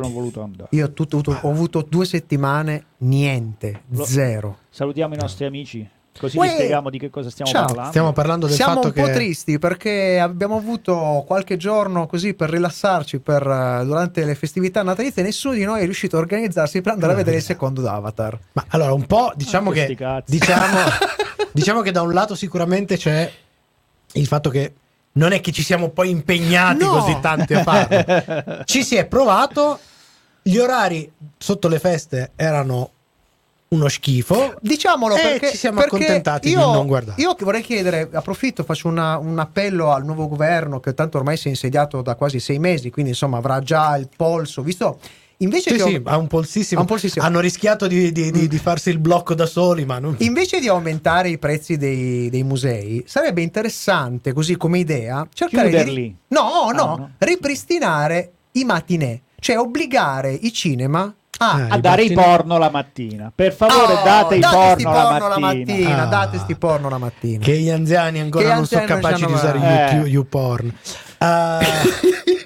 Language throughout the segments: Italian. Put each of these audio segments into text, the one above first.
sono voluto andare. Io ho, tutto- tutto- ho avuto due settimane, niente, Lo- zero. Salutiamo i nostri amici, così Uè! vi spieghiamo di che cosa stiamo Ciao. parlando. Stiamo parlando del Siamo fatto un po' che tristi perché abbiamo avuto qualche giorno così per rilassarci per, eh, durante le festività natalizie e nessuno di noi è riuscito a organizzarsi per andare a vedere il secondo Avatar. Ma allora, un po' diciamo Ah, che diciamo, diciamo che da un lato sicuramente c'è il fatto che non è che ci siamo poi impegnati No. così tanti a farlo. Ci si è provato. Gli orari sotto le feste erano uno schifo. Diciamolo E perché ci siamo perché accontentati di io, non guardare. Io vorrei chiedere, approfitto, faccio una- un appello al nuovo governo che tanto ormai si è insediato da quasi sei mesi, quindi insomma avrà già il polso. Visto invece Sì, che sì, ha un polsissimo. ha un polsissimo. Hanno rischiato di, di- di- di farsi il blocco da soli, ma non... Invece di aumentare i prezzi dei, dei musei, sarebbe interessante, così come idea, cercare Chiuderli. di no, no, Ah, no. ripristinare i matinè, cioè obbligare i cinema a Eh, a i dare i porno la mattina. Per favore, Oh, date i date porno, sti porno la mattina. Ah. date sti porno la mattina. Che gli anziani ancora Che non sono capaci di sanno usare Eh. YouPorn. Eh,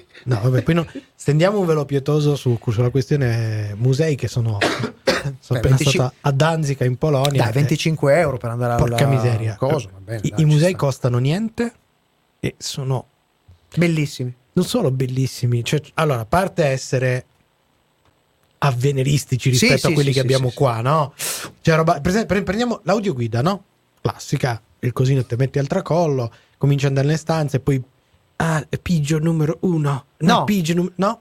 no, vabbè, poi no- stendiamo un velo pietoso su- sulla questione musei che sono, sono Beh, appena 25 stato a Danzica in Polonia. Dai, 25 euro per andare alla Porca miseria. Cosa, bene, I, dai, i musei sta. costano niente e sono bellissimi. non solo bellissimi, cioè, allora, a parte essere avveniristici Sì, rispetto sì, a quelli sì, che abbiamo qua, no? Cioè, roba, per prendiamo l'audioguida, no? Classica, il cosino te metti al tracollo, cominci ad andare nelle stanze, poi ah, pigio numero uno, no, No. pigio num- no.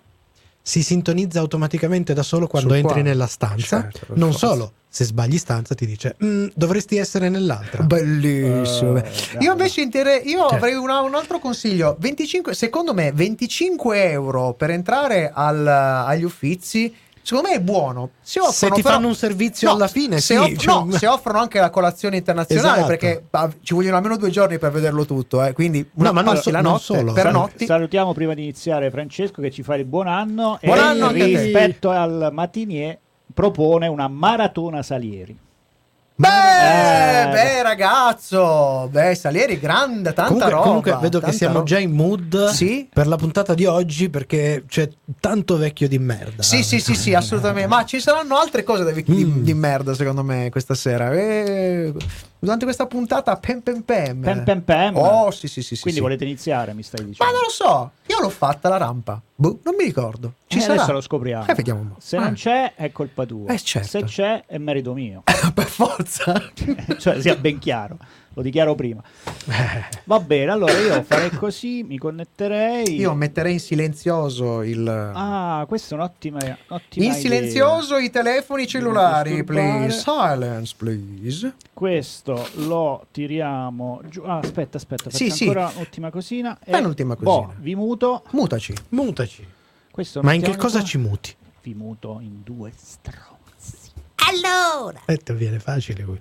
Si sintonizza automaticamente da solo quando Sul entri quadro. nella stanza. Certo, non forza. solo, se sbagli stanza ti dice "Mm, dovresti essere nell'altra. Bellissimo. Dai. io invece intere- io Certo. avrei una- un altro consiglio. 25, secondo me 25 euro per entrare al- agli uffizi. Secondo me è buono. Se, Se offrono ti però- fanno un servizio alla fine, se, sì, off- cioè- no, se offrono anche la colazione internazionale, Esatto. perché ah, ci vogliono almeno due giorni per vederlo tutto. eh, Quindi una No, ma non passi so- la notte solo. per Sal- notti. Salutiamo prima di iniziare Francesco che ci fa il buon anno Buon e anno anche a te. rispetto al matinier propone una maratona Salieri. Beh, Eh. beh, ragazzo, beh, Salieri, grande, tanta comunque, roba. comunque vedo che siamo roba. già in mood Sì? per la puntata di oggi perché c'è tanto vecchio di merda. Sì, sì, sì, sì, assolutamente. Ma ci saranno altre cose da vecchi di, Mm. di merda, secondo me, questa sera. Eh, durante questa puntata, pem pem pem. Pem pem pem. Oh, sì, sì, sì. Quindi sì. volete iniziare, mi stai Ma dicendo? non lo so, io l'ho fatta la rampa. Boh, non mi ricordo. Ci Eh, sarà. adesso lo scopriamo. Eh, vediamo un po'. Se Ah. non c'è è colpa tua. Eh, certo. Se c'è è merito mio. per forza. cioè sia ben chiaro, lo dichiaro prima. Va bene, allora io farei così, mi connetterei. Io metterei in silenzioso il. Ah, questa è un'ottima, un'ottima in idea. silenzioso i telefoni cellulari, please. Silence, please. Questo lo tiriamo giù. Ah, aspetta, aspetta, Sì, sì. ancora un'ultima cosina. Fai un'ultima boh, cosina. vi muto. Mutaci. Mutaci. Questo Ma in che cosa qua. ci muti? Vi muto in due stronzi. Eh, te viene facile quello.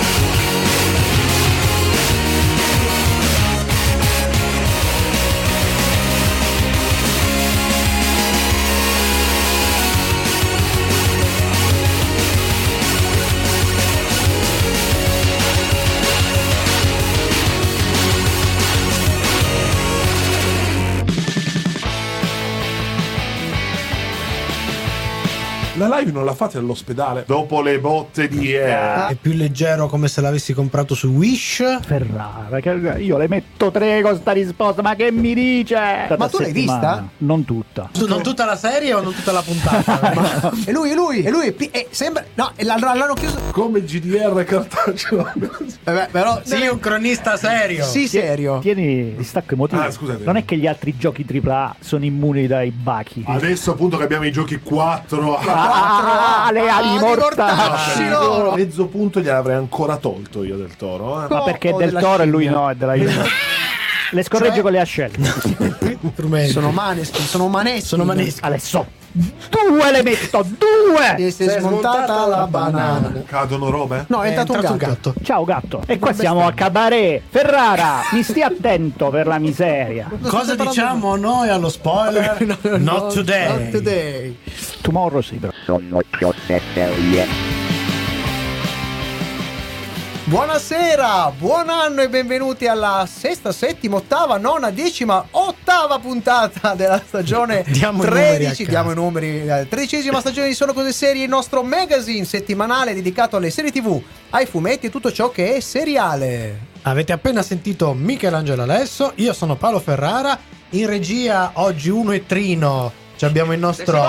La live non la fate all'ospedale dopo le botte di ieri. È più leggero come se l'avessi comprato su Wish. Ferrara, io le metto tre con sta risposta, ma che mi dice? Ma tu l'hai vista? Non tutta. Tu- Non tutta la serie o non tutta la puntata? E lui, e lui, e lui. eh, sembra. No, e l'hanno, l'hanno chiuso. Come GDR cartaceo. Vabbè, però. sì, un cronista serio. Sì, serio. Tieni distacco emotivo. Ah, scusate. Non è che gli altri giochi AAA sono immuni dai bachi. Adesso appunto che abbiamo i giochi 4 Ah, le ali mortacci. loro. mezzo punto gliel'avrei ancora tolto io del toro. eh. Ma perché è del Toro e lui no, è della Juve. Le scorregge Cioè? con le ascelle. Sono maneschi, sono maneschi. Sono maneschi. Adesso due le metto, due! Si è smontata la banana. Cadono robe? No, è È entrato un gatto. un gatto. Ciao gatto. E qua siamo a cabaret. Ferrara, mi stia attento per la miseria. Cosa diciamo noi allo spoiler? Not today. Not today. Tomorrow sì, però. Sono cose serie. Buonasera, buon anno e benvenuti alla sesta, settima, ottava, nona, decima, ottava puntata della stagione Diamo i numeri a 13. caso. Diamo i numeri. eh, Tredicesima stagione di Solo Cose Serie, il nostro magazine settimanale dedicato alle serie TV, ai fumetti e tutto ciò che è seriale. Avete appena sentito Michelangelo Alesso, io sono Paolo Ferrara, in regia oggi uno e Trino, ci abbiamo il nostro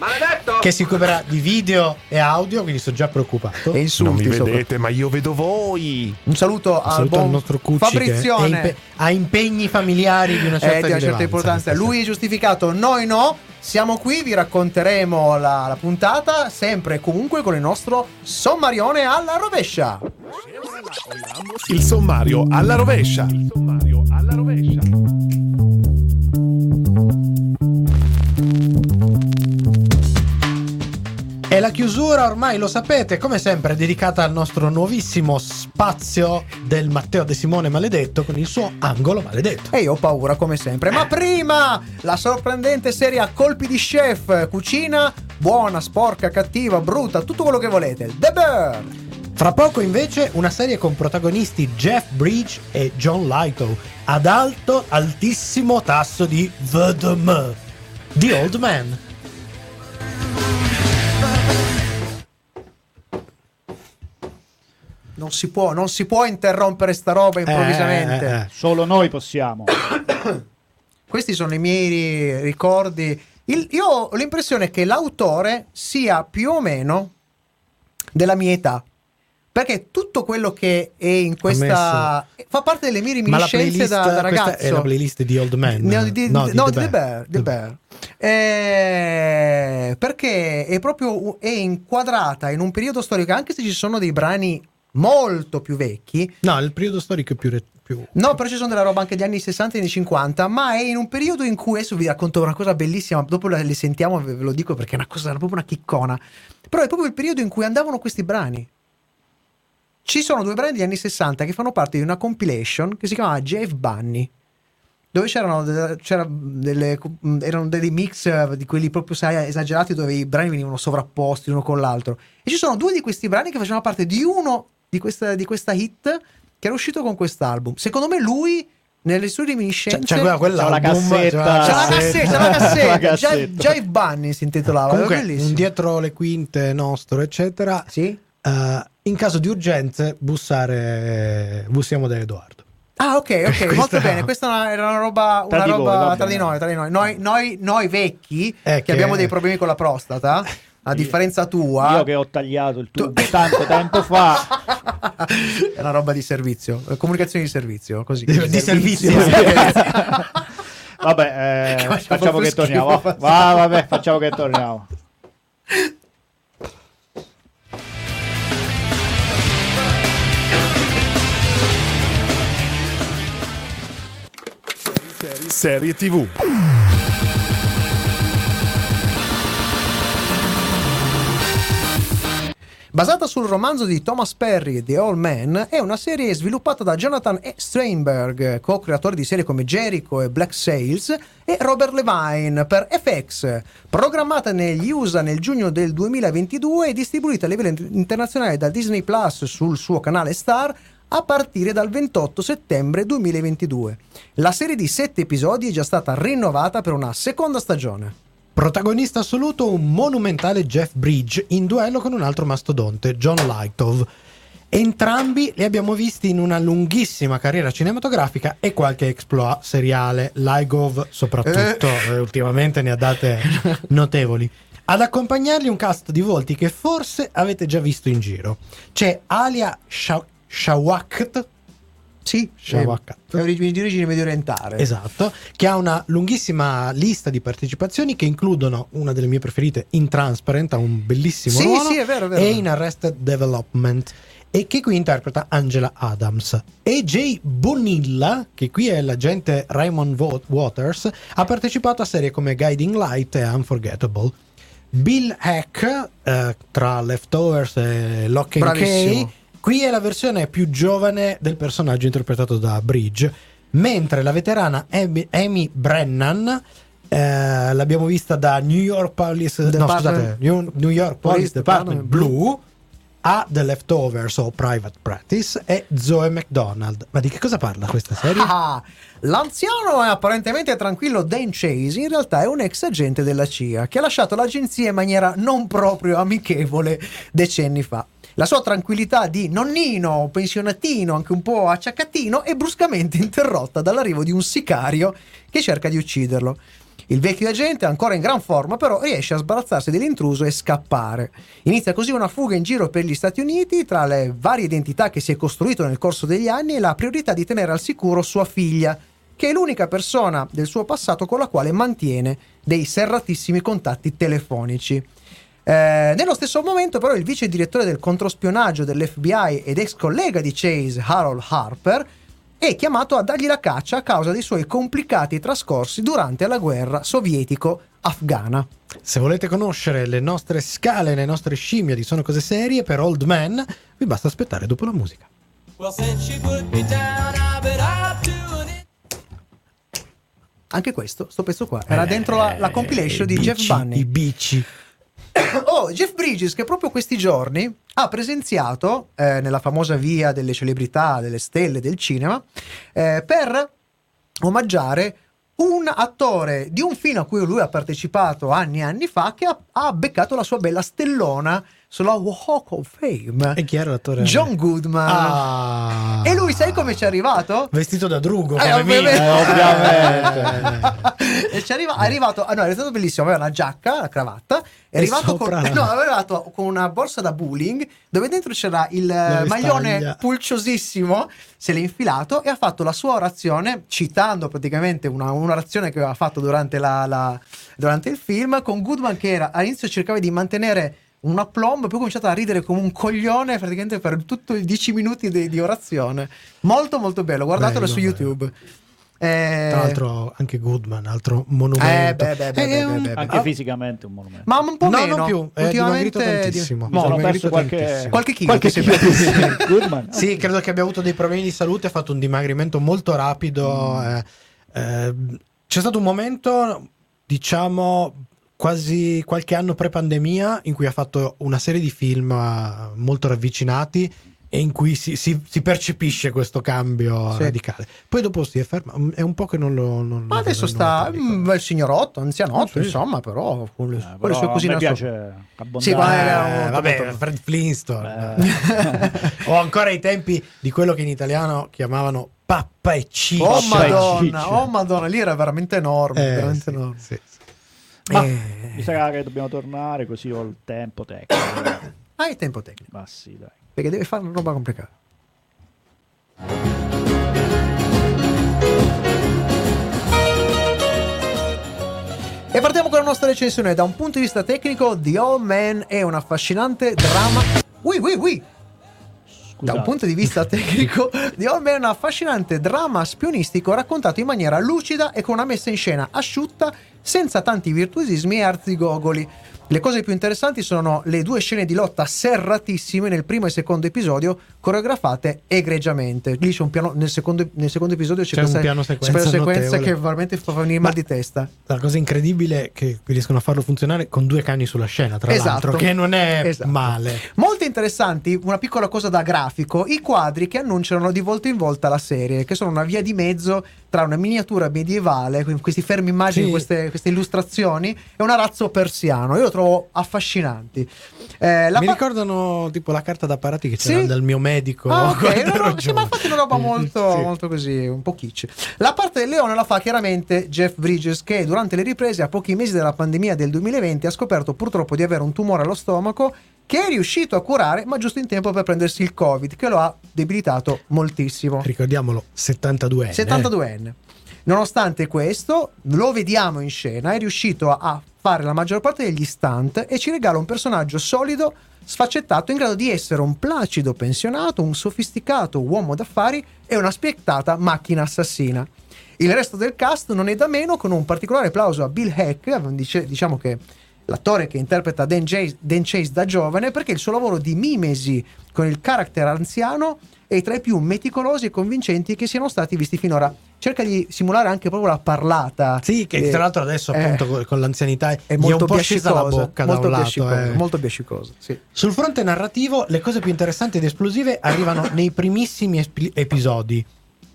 Maledetto! che si occuperà di video e audio, quindi sono già preoccupato. E Non insulti. mi sopra. vedete, ma io vedo voi. Un saluto al Saluto buon al nostro Cucci Fabrizione. impe- ha impegni familiari di una certa, Eh, di una certa importanza. Lui è giustificato, noi no. Siamo qui, vi racconteremo la, la puntata, sempre e comunque con il nostro sommarione alla rovescia. Il sommario alla rovescia. Il sommario alla rovescia. E la chiusura ormai lo sapete, come sempre, è dedicata al nostro nuovissimo spazio del Matteo De Simone Maledetto con il suo angolo maledetto. E io ho paura come sempre. Ma prima la sorprendente serie a colpi di chef, cucina buona, sporca, cattiva, brutta, tutto quello che volete. The Bear. Fra poco invece una serie con protagonisti Jeff Bridge e John Lithgow ad alto, altissimo tasso di VDM. The Old Man. Non si può, non si può interrompere sta roba improvvisamente. Eh, eh, eh. Solo noi possiamo. Questi sono i miei ri- ricordi. Il- io ho l'impressione che l'autore sia più o meno della mia età. Perché tutto quello che è in questa. fa parte delle mie reminiscenze da, da ragazzo. è la playlist di Old Man. No, di, no, di The The Bear. The Bear. Eh, perché è proprio è inquadrata in un periodo storico, anche se ci sono dei brani molto più vecchi, No, il periodo storico è più... re- più- No, però ci sono della roba anche degli anni 60 e anni 50, ma è in un periodo in cui adesso vi racconto una cosa bellissima, dopo le sentiamo ve lo dico perché è una cosa, proprio una chiccona. Però è proprio il periodo in cui andavano questi brani. Ci sono due brani degli anni 60 che fanno parte di una compilation che si chiamava Jeff Bunny. Dove c'erano, c'era delle, erano dei mix di quelli proprio sai, esagerati dove i brani venivano sovrapposti uno con l'altro. E ci sono due di questi brani che facevano parte di uno di questa, di questa hit che era uscito con quest'album. Secondo me lui, nelle sue C'è, reminiscenze... c'è quella, quella C'è la cassetta. C'è la cassetta, c'è la cassetta. La Jive, cassetta. Jive Bunny si intitolava. Comunque, era bellissimo. un dietro le quinte nostro, eccetera. Sì? eh, in caso di urgenze, bussare. Bussiamo da Edoardo. Ah, ok, ok, Questa- molto bene. Questa era una roba, Tra una di voi, roba va tra di noi, tra di noi. Noi, noi, noi vecchi Eh, che, che- abbiamo dei problemi con la prostata, a differenza tua, Io che ho tagliato il tubo tanto tempo fa. è una roba di servizio, eh, comunicazione di servizio, così. Di- di servizio. Vabbè, eh, Che facciamo facciamo che torniamo. va, vabbè, facciamo che torniamo. Serie TV. Basata sul romanzo di Thomas Perry, The All Man, è una serie sviluppata da Jonathan E. Steinberg, co-creatore di serie come Jericho e Black Sails, e Robert Levine per FX, programmata negli USA nel giugno del 2022 e distribuita a livello internazionale da Disney Plus sul suo canale Star a partire dal 28 settembre 2022. La serie di 7 episodi è già stata rinnovata per una seconda stagione. Protagonista assoluto un monumentale Jeff Bridge in duello con un altro mastodonte, John Lightov. Entrambi li abbiamo visti in una lunghissima carriera cinematografica e qualche exploit seriale, Lightov soprattutto, eh, ultimamente ne ha date notevoli. Ad accompagnarli un cast di volti che forse avete già visto in giro. C'è Alia Sha- Shawkat, Sì, Shawkat. è origine- di origine medio orientale. Esatto, che ha una lunghissima lista di partecipazioni che includono una delle mie preferite, In Transparent, ha un bellissimo Sì, ruolo, sì, è vero, è vero. e in Arrested Development, e che qui interpreta Angela Adams. E Jay Bonilla, che qui è l'agente Raymond Wa- Waters, ha partecipato a serie come Guiding Light e Unforgettable. Bill Hack, eh, tra Leftovers e Lock and Bravissimo. Key, qui è la versione più giovane del personaggio interpretato da Bridge, mentre la veterana Amy, Brennan eh, l'abbiamo vista da New York Police, no, Department- scusate, New, New York Police, Police Department, Department Blue A The Leftovers o Private Practice e Zoe McDonald. Ma di che cosa parla questa serie? Ah, l'anziano e apparentemente tranquillo Dan Chase in realtà è un ex agente della CIA che ha lasciato l'agenzia in maniera non proprio amichevole decenni fa. La sua tranquillità di nonnino, pensionatino, anche un po' acciaccatino, è bruscamente interrotta dall'arrivo di un sicario che cerca di ucciderlo. Il vecchio agente, ancora in gran forma, però riesce a sbarazzarsi dell'intruso e scappare. Inizia così una fuga in giro per gli Stati Uniti tra le varie identità che si è costruito nel corso degli anni e la priorità di tenere al sicuro sua figlia, che è l'unica persona del suo passato con la quale mantiene dei serratissimi contatti telefonici. Eh, nello stesso momento, però, il vice direttore del controspionaggio dell'FBI ed ex collega di Chase, Harold Harper, è chiamato a dargli la caccia a causa dei suoi complicati trascorsi durante la guerra sovietico-afghana. Se volete conoscere le nostre scale, le nostre scimmie di Sono Cose Serie per Old Man, vi basta aspettare dopo la musica. Well. Anche questo, sto pezzo qua, era dentro la, la compilation di I Jeff bici, Bunny. I bici. Oh, Jeff Bridges che proprio questi giorni ha presenziato eh, nella famosa via delle celebrità, delle stelle del cinema, eh, per omaggiare un attore di un film a cui lui ha partecipato anni e anni fa che ha, ha beccato la sua bella stellona sulla Walk of Fame. E chi era l'attore? John Goodman. Ah. E lui sai come ci è arrivato? Vestito da drugo, Eh, come ovviamente. me. ovviamente. e ci arriva, è arrivato, ah no, è stato bellissimo. Aveva una giacca, la cravatta, è E arrivato, con, no, è arrivato con una borsa da bowling dove dentro c'era il La eh, maglione vestaglia. pulciosissimo. Se l'è infilato e ha fatto la sua orazione, citando praticamente una, un'orazione che aveva fatto durante, la- la- durante il film. Con Goodman, che era all'inizio cercava di mantenere un aplomb, poi ha cominciato a ridere come un coglione praticamente per tutto i 10 minuti di, di orazione. Molto, molto bello. Guardatelo Bello, su bello. YouTube. Eh, Tra l'altro anche Goodman, altro monumento. Eh, beh, beh, beh, È beh, un-. Anche Ah, fisicamente un monumento. Ma un po' No, meno. non più, è dimagrito Ultimamente tantissimo. Mi sono perso qualche, tantissimo. Qualche chilo, qualche sì, chilo. Goodman. Sì, credo che abbia avuto dei problemi di salute, ha fatto un dimagrimento molto rapido. Mm. eh, eh, c'è stato un momento, diciamo, quasi qualche anno pre-pandemia, in cui ha fatto una serie di film eh, molto ravvicinati e in cui si, si- si percepisce questo cambio Sì. radicale. Poi dopo si è fermato, è un po' che non lo... Non, Ma non adesso lo sta un bel signorotto, anzianotto, Sì. insomma, però con le, Eh, con le sue cosine da piace abbondare. Sì, ma Eh, molto, vabbè, molto- Fred Flintstone. Eh. o ancora ai tempi di quello che in italiano chiamavano pappa e ciccia. Oh madonna, oh madonna, lì era veramente enorme, Eh, veramente sì, enorme. sì, sì. Ma Eh, mi sa che dobbiamo tornare così ho il tempo tecnico. hai tempo tecnico, Ma sì, dai. perché deve fare una roba complicata. E partiamo con la nostra recensione. Da un punto di vista tecnico, The Old Man è un affascinante dramma. Ui, ui, ui! Da un punto di vista tecnico, The Old Man è un affascinante dramma spionistico raccontato in maniera lucida e con una messa in scena asciutta, senza tanti virtuosismi e arzigogoli. Le cose più interessanti sono le due scene di lotta serratissime nel primo e secondo episodio, coreografate egregiamente. Lì c'è un piano, nel secondo, nel secondo episodio c'è, C'è un questa piano sequenza sequenza che veramente fa venire mal di testa. La cosa incredibile è che riescono a farlo funzionare con due cani sulla scena, tra Esatto. l'altro, che non è Esatto. male. Molto interessanti, una piccola cosa da grafico, i quadri che annunciano di volta in volta la serie, che sono una via di mezzo tra una miniatura medievale, questi fermi immagini, Sì. queste, queste illustrazioni, e un arazzo persiano. Io lo trovo affascinanti. Eh, Mi pa- ricordano tipo la carta da parati che c'era Sì? dal mio medico. Ah, ok, quando no, no, sì, ma infatti è una roba molto, Sì. molto così, un po' kitsch. La parte del leone la fa chiaramente Jeff Bridges, che durante le riprese, a pochi mesi dalla pandemia del 2020, ha scoperto purtroppo di avere un tumore allo stomaco che è riuscito a curare, ma giusto in tempo per prendersi il Covid, che lo ha debilitato moltissimo. Ricordiamolo, 72 anni. 72enne. Nonostante questo, lo vediamo in scena, è riuscito a- fare la maggior parte degli stunt e ci regala un personaggio solido, sfaccettato, in grado di essere un placido pensionato, un sofisticato uomo d'affari e una spiettata macchina assassina. Il resto del cast non è da meno, con un particolare plauso a Bill Heck, diciamo che l'attore che interpreta Dan Chase, Dan Chase da giovane, perché il suo lavoro di mimesi con il character anziano è tra i più meticolosi e convincenti che siano stati visti finora. Cerca di simulare anche proprio la parlata. Sì, che Eh, tra l'altro adesso eh, appunto con- l'anzianità è molto scesa la bocca da molto un lato. eh. molto piacicosa, sì. Sul fronte narrativo, le cose più interessanti ed esplosive arrivano nei primissimi espi- episodi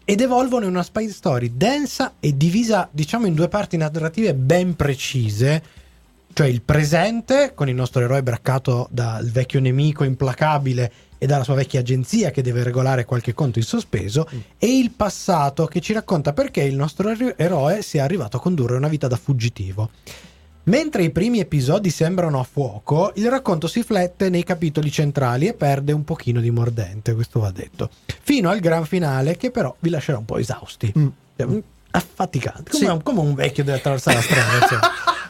ed evolvono in una spy story densa e divisa, diciamo, in due parti narrative ben precise. Cioè il presente, con il nostro eroe braccato dal vecchio nemico implacabile e dalla sua vecchia agenzia che deve regolare qualche conto in sospeso, e il passato che ci racconta perché il nostro ero- eroe sia arrivato a condurre una vita da fuggitivo. Mentre i primi episodi sembrano a fuoco, il racconto si flette nei capitoli centrali e perde un pochino di mordente, questo va detto. Fino al gran finale che però vi lascerà un po' esausti. Mm. Cioè, mm, Affaticante, come, Sì. un, come un vecchio deve attraversare la strada. insomma.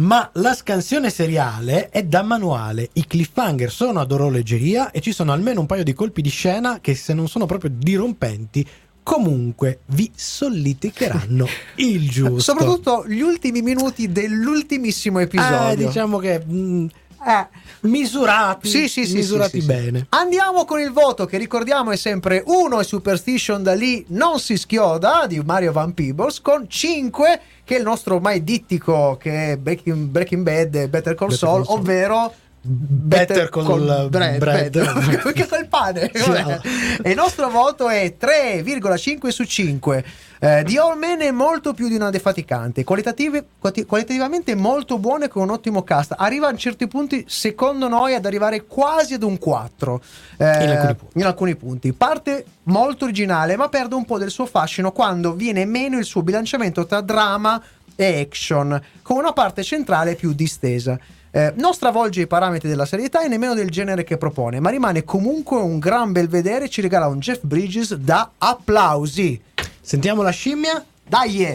Ma la scansione seriale è da manuale, i cliffhanger sono ad orologeria e ci sono almeno un paio di colpi di scena che se non sono proprio dirompenti comunque vi solleticheranno il giusto. Soprattutto gli ultimi minuti dell'ultimissimo episodio. Eh, diciamo che mm, Eh, misurati, Sì, sì, sì, misurati bene. Andiamo con il voto che ricordiamo è sempre 1 e Superstition da lì non si schioda di Mario Van Peebles con 5 che è il nostro ormai dittico che è Breaking, Breaking Bad e Better Call Saul. ovvero Better Call bread, Bread. bread. Perché quel pane no. e il nostro voto è 3,5 su 5 eh, di All Men è molto più di una defaticante qualitativamente molto buone con un ottimo cast arriva a certi punti secondo noi ad arrivare quasi ad un 4 eh, In alcuni in alcuni punti. Parte molto originale, ma perde un po' del suo fascino quando viene meno il suo bilanciamento tra drama e action, con una parte centrale più distesa. Eh, non stravolge i parametri della serietà e nemmeno del genere che propone, ma rimane comunque un gran bel vedere e ci regala un Jeff Bridges da applausi. Sentiamo la scimmia. Dai!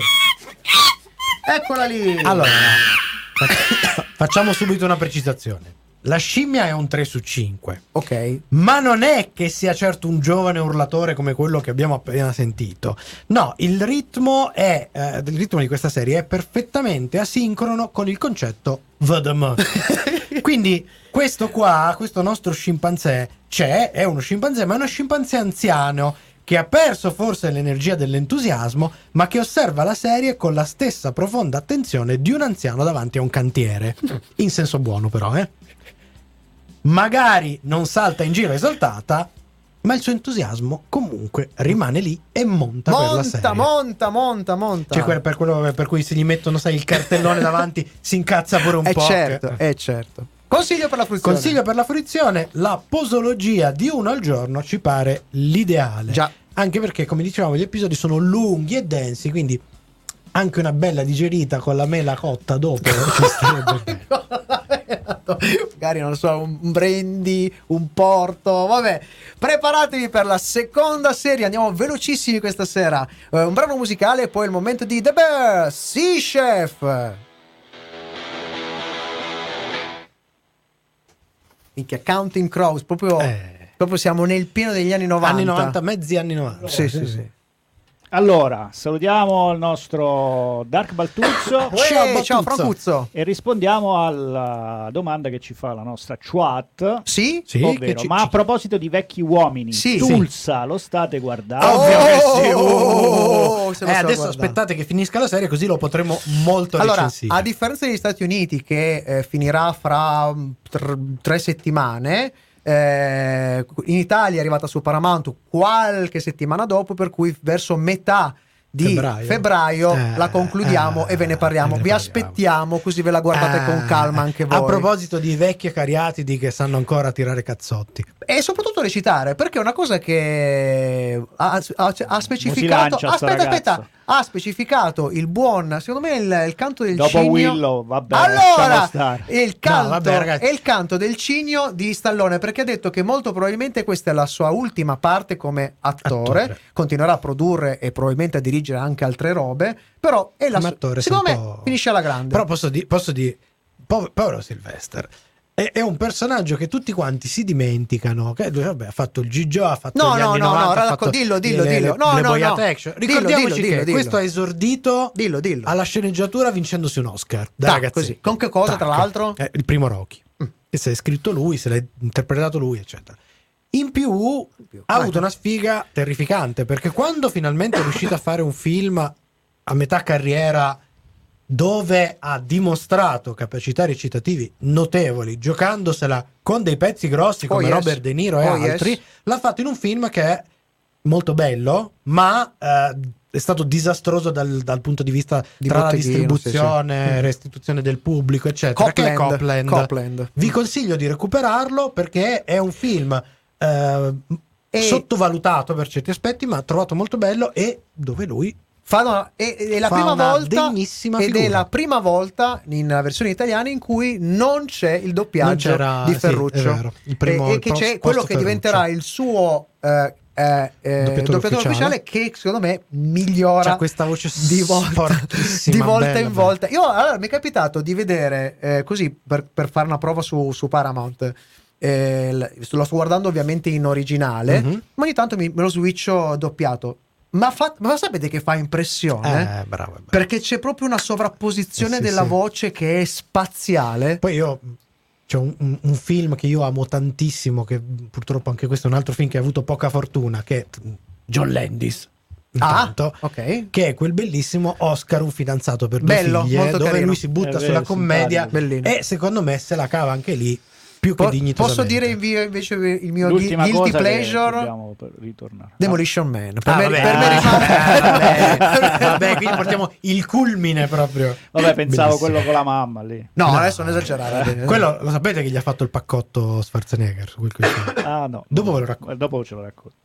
Eccola lì! Allora, fac- facciamo subito una precisazione. La scimmia è un 3 su 5. Ok. Ma non è che sia certo un giovane urlatore come quello che abbiamo appena sentito. No, il ritmo, è, eh, il ritmo di questa serie è perfettamente asincrono con il concetto VDM. Quindi questo qua, questo nostro scimpanzé, c'è, è uno scimpanzé, ma è uno scimpanzé anziano che ha perso forse l'energia dell'entusiasmo, ma che osserva la serie con la stessa profonda attenzione di un anziano davanti a un cantiere. In senso buono però, eh? magari non salta in giro esaltata, ma il suo entusiasmo comunque rimane lì e monta, per la Monta, serie. monta, monta, monta. Cioè, per quello per cui se gli mettono, sai, il cartellone davanti, si incazza pure un È po'. certo, che- è certo. Consiglio per la fruizione. Consiglio per la fruizione, la posologia di uno al giorno ci pare l'ideale. Già. Anche perché, come dicevamo, gli episodi sono lunghi e densi, quindi anche una bella digerita con la mela cotta dopo ci starebbe bene. Magari non so, un brandy, un porto, vabbè. Preparatevi per la seconda serie, andiamo velocissimi questa sera. Eh, un brano musicale e poi il momento di The Bear, Sea Chef. Minchia, Counting Crows, proprio, Eh. proprio siamo nel pieno degli anni 90. Anni 90, mezzi anni 90. Sì, sì, sì. Allora, salutiamo il nostro Dark Baltuzzo Uè, Ciao, ciao Battuzzo. Francuzzo. e rispondiamo alla domanda che ci fa la nostra chat. Sì? Sì, ovvero, ci- ma a proposito di vecchi uomini, Sì. Tulsa lo state guardando? Ovvio che sì. Oh, se lo Eh, adesso guardando. aspettate che finisca la serie così lo potremo molto Allora, recensire. a differenza degli Stati Uniti che eh, finirà fra mm, tr- tre settimane, eh, in Italia è arrivata su Paramount qualche settimana dopo, per cui verso metà di Febbraio. febbraio, Eh, la concludiamo eh, e ve ne parliamo. ve ne Vi parliamo. aspettiamo così ve la guardate con Eh, calma anche voi. A proposito di vecchi e cariatidi che sanno ancora tirare cazzotti. E soprattutto recitare, perché è una cosa che ha, ha- ha specificato. lancia Aspetta, ragazzo. Ha specificato il buon, secondo me, il, il canto del Dopo cigno. Willow, vabbè, allora, il canto, No, vabbè, è il canto del cigno di Stallone, perché ha detto che molto probabilmente questa è la sua ultima parte come attore. Attore. Continuerà a produrre e probabilmente a dirigere anche altre robe. Però è la sua- secondo me finisce alla grande. Però posso dire, posso pov- povero Sylvester. È, è un personaggio che tutti quanti si dimenticano. Che vabbè, ha fatto il Gigio, ha fatto No, gli no, anni no, 90, no, ha fatto dillo, dillo, le, dillo. le- No, le no, no. action. Dillo, Ricordiamoci dillo, che dillo, questo ha esordito Dillo, dillo. alla sceneggiatura vincendosi un Oscar. Da Tac, così. Con che cosa, tra Tac. l'altro? Eh, il primo Rocky. Mm. Che se l'è scritto lui, se l'ha interpretato lui, eccetera. In più ha Vai. avuto una sfiga terrificante perché quando finalmente è riuscito a fare un film a metà carriera dove ha dimostrato capacità recitativi notevoli, giocandosela con dei pezzi grossi Oh, come yes. Robert De Niro e Oh, yes. altri, l'ha fatto in un film che è molto bello, ma eh, è stato disastroso dal, dal punto di vista Di tra la distribuzione, sì, sì. restituzione del pubblico, eccetera. Copland, Copland. Copland. Vi consiglio di recuperarlo perché è un film eh, E- sottovalutato per certi aspetti, ma trovato molto bello e dove lui Fa una- è, è la Fa prima volta ed è la prima volta in versione italiana in cui non c'è il doppiaggio di sì, Ferruccio è vero. Il primo- e, e che post- c'è quello che diventerà Ferruccio. il suo eh, eh, eh, Doppiatore doppiatore ufficiale. ufficiale che secondo me migliora C'ha questa voce di volta, di volta bella, in bella. volta io allora mi è capitato di vedere eh, così per, per fare una prova su, su Paramount eh, l- lo sto guardando ovviamente in originale Mhm. ma ogni tanto mi, me lo switcho doppiato ma, fa- ma sapete che fa impressione? Eh, bravo, bravo. Perché c'è proprio una sovrapposizione Eh, sì, della sì. voce che è spaziale. Poi io c'è un, un- un film che io amo tantissimo, che purtroppo anche questo è un altro film che ha avuto poca fortuna, che è John Landis. Ah, Intanto, ok. che è quel bellissimo Oscar un fidanzato per due Bello, figlie, molto dove carino. lui si butta È sulla vero, commedia e secondo me se la cava anche lì più che Po- dignitosamente. posso dire invece il mio L'ultima guilty cosa che pleasure? dobbiamo per ritornare. Demolition Man. Per, Ah, me, vabbè. per me rimane. vabbè, vabbè, quindi portiamo il culmine proprio. Vabbè, pensavo Bellissimo. quello con la mamma lì. No, No. adesso non esagerare. Quello lo sapete che gli ha fatto il paccotto Schwarzenegger quel? Ah, no. Dopo ve lo racconto. Dopo ce lo racconto.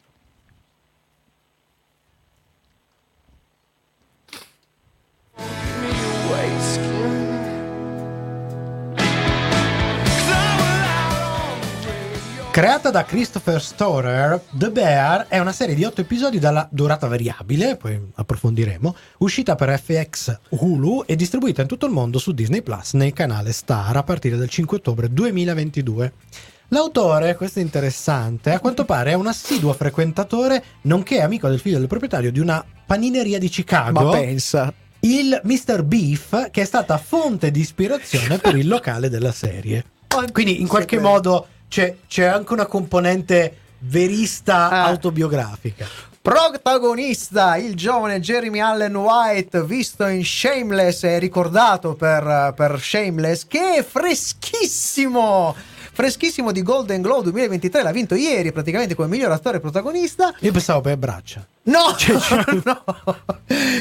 Creata da Christopher Storer, The Bear è una serie di otto episodi dalla durata variabile, poi approfondiremo, uscita per FX Hulu e distribuita in tutto il mondo su Disney Plus nel canale Star a partire dal 5 ottobre 2022. L'autore, questo è interessante, a quanto pare è un assiduo frequentatore, nonché amico del figlio del proprietario di una panineria di Chicago Ma pensa. il Mr. Beef, che è stata fonte di ispirazione per il locale della serie. Quindi in qualche modo c'è, c'è anche una componente verista Ah. autobiografica. Protagonista, il giovane Jeremy Allen White, visto in Shameless e ricordato per, per Shameless, che è freschissimo! Freschissimo di Golden Globe 2023, l'ha vinto ieri praticamente come miglior attore protagonista. Io pensavo per braccia. No, no.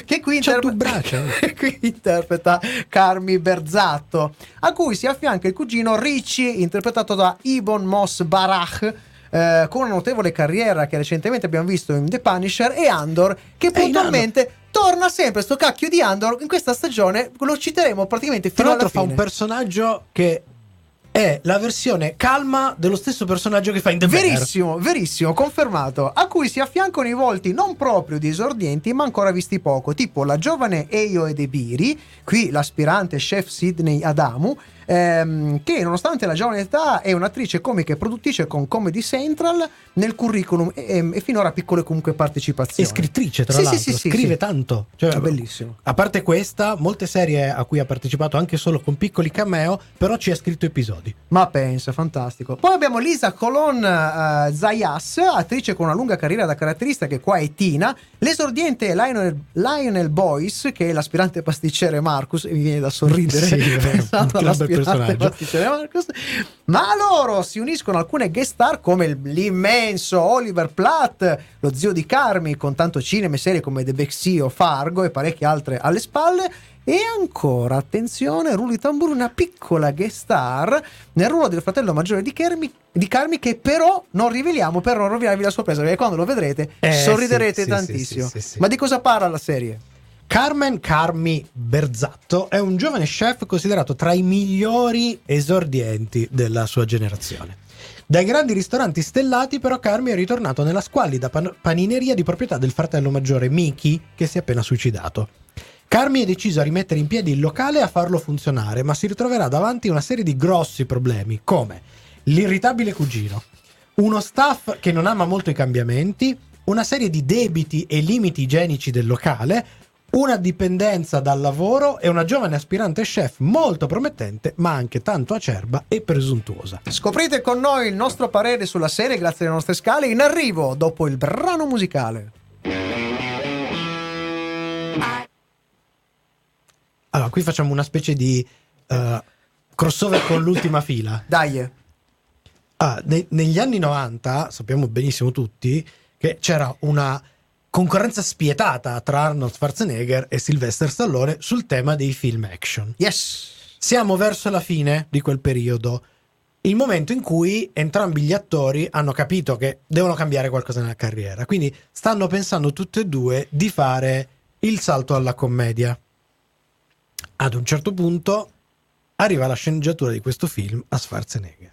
che qui, C'ha interpre- braccia. qui interpreta Carmi Berzatto, a cui si affianca il cugino Ricci, interpretato da Ibon Moss Barach. eh, con una notevole carriera che recentemente abbiamo visto in The Punisher e Andor che Eh, puntualmente torna sempre sto cacchio di Andor in questa stagione lo citeremo praticamente Tra fino alla l'altro fa fine un personaggio che è la versione calma dello stesso personaggio che fa in The Bear. Verissimo, verissimo, confermato. A cui si affiancano i volti non proprio di esordienti, ma ancora visti poco, tipo la giovane Eio Edebiri, qui l'aspirante chef Sidney Adamu, ehm, che nonostante la giovane età è un'attrice comica e produttrice con Comedy Central nel curriculum e, e finora piccole comunque E partecipazioni. scrittrice, tra Sì, l'altro, sì, sì, scrive tanto. Cioè, È bellissimo. A parte questa, molte serie a cui ha partecipato anche solo con piccoli cameo, però ci ha scritto episodi. Ma pensa, fantastico. Poi abbiamo Lisa Colon eh, Zayas, attrice con una lunga carriera da caratterista che qua è Tina. L'esordiente Lionel, Lionel Boyce, che è l'aspirante pasticcere Marcus, e mi viene da sorridere Sì, pensando all'aspirante personaggio. Marcus. Ma a loro si uniscono alcune guest star come l'immenso Oliver Platt, lo zio di Carmi, con tanto cinema e serie come The Bexio, Fargo e parecchie altre alle spalle. E ancora, attenzione, rullo di tamburo, una piccola guest star nel ruolo del fratello maggiore di, Kermi- di Carmi, che però non riveliamo per non rovinarvi la sorpresa, perché quando lo vedrete Eh, sorriderete sì, tantissimo. sì, sì. Ma di cosa parla la serie? Carmen Carmi Berzatto è un giovane chef considerato tra i migliori esordienti della sua generazione. Dai grandi ristoranti stellati, però, Carmi è ritornato nella squallida pan- panineria di proprietà del fratello maggiore Miki, che si è appena suicidato. Carmi è deciso a rimettere in piedi il locale e a farlo funzionare, ma si ritroverà davanti a una serie di grossi problemi, come l'irritabile cugino, uno staff che non ama molto i cambiamenti, una serie di debiti e limiti igienici del locale, una dipendenza dal lavoro e una giovane aspirante chef molto promettente, ma anche tanto acerba e presuntuosa. Scoprite con noi il nostro parere sulla serie grazie alle nostre scale in arrivo dopo il brano musicale. Allora, qui facciamo una specie di eh, crossover con l'ultima fila. Dai. Ah, ne- negli anni 90, sappiamo benissimo tutti, che c'era una concorrenza spietata tra Arnold Schwarzenegger e Sylvester Stallone sul tema dei film action. Yes. Siamo verso la fine di quel periodo, il momento in cui entrambi gli attori hanno capito che devono cambiare qualcosa nella carriera, quindi stanno pensando tutti e due di fare il salto alla commedia. Ad un certo punto arriva la sceneggiatura di questo film a Schwarzenegger.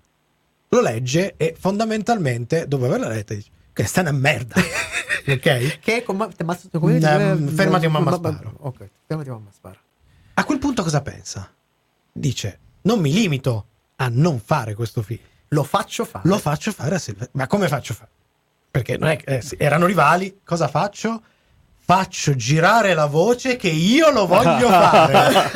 Lo legge e fondamentalmente, dopo averla letta, dice: Questa è una merda. ok? Che com- te mazzo- come dice- fermati, mamma ma- ma- sparo. Ok, fermati mamma sparo. A quel punto cosa pensa? Dice: Non mi limito a non fare questo film. Lo faccio fare. Lo faccio fare a Silvestro. Ma come faccio fare? Perché non è, che- eh, erano rivali. Cosa faccio? Faccio girare la voce che io lo voglio fare.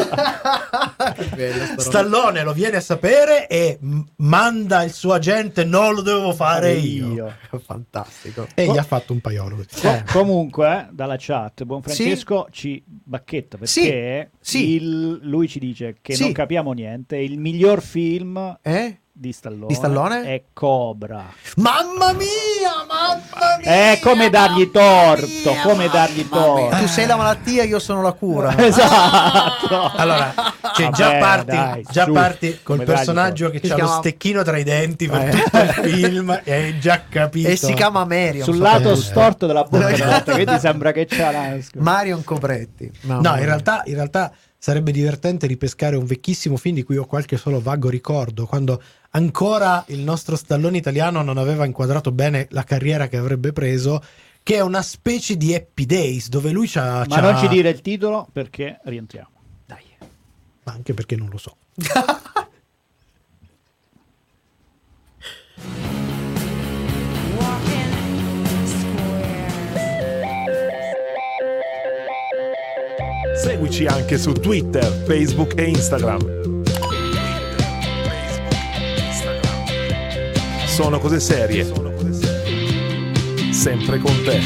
Bello. Stallone lo viene a sapere e m- manda il suo agente. Non lo devo fare io. Fantastico. E Oh. gli ha fatto un paiolo. così. Co- comunque, eh, dalla chat, buon Francesco ci bacchetta perché Sì, sì. il- lui ci dice che Sì. non capiamo niente. Il miglior film Eh? Di Stallone, Di Stallone? è Cobra. Mamma mia, mamma mia. È come dargli torto, come dargli torto. Tu sei la malattia, io sono la cura. Esatto. Allora, cioè, già Vabbè, parti, dai, già su, parti col personaggio che Si ha lo stecchino tra i denti per Eh. tutto il film e hai già capito. E si chiama Marion. Sul lato Eh. storto della bocca, quindi sembra che c'ha la... Marion Cobretti. Mamma No, in mia. realtà, in realtà sarebbe divertente ripescare un vecchissimo film di cui ho qualche solo vago ricordo, quando ancora il nostro stallone italiano non aveva inquadrato bene la carriera che avrebbe preso, che è una specie di Happy Days, dove lui c'ha... Ma c'ha- non ci dire il titolo perché rientriamo. Dai. Ma anche perché non lo so. Seguici anche su Twitter, Facebook e Instagram. Sono cose serie. Sempre con te.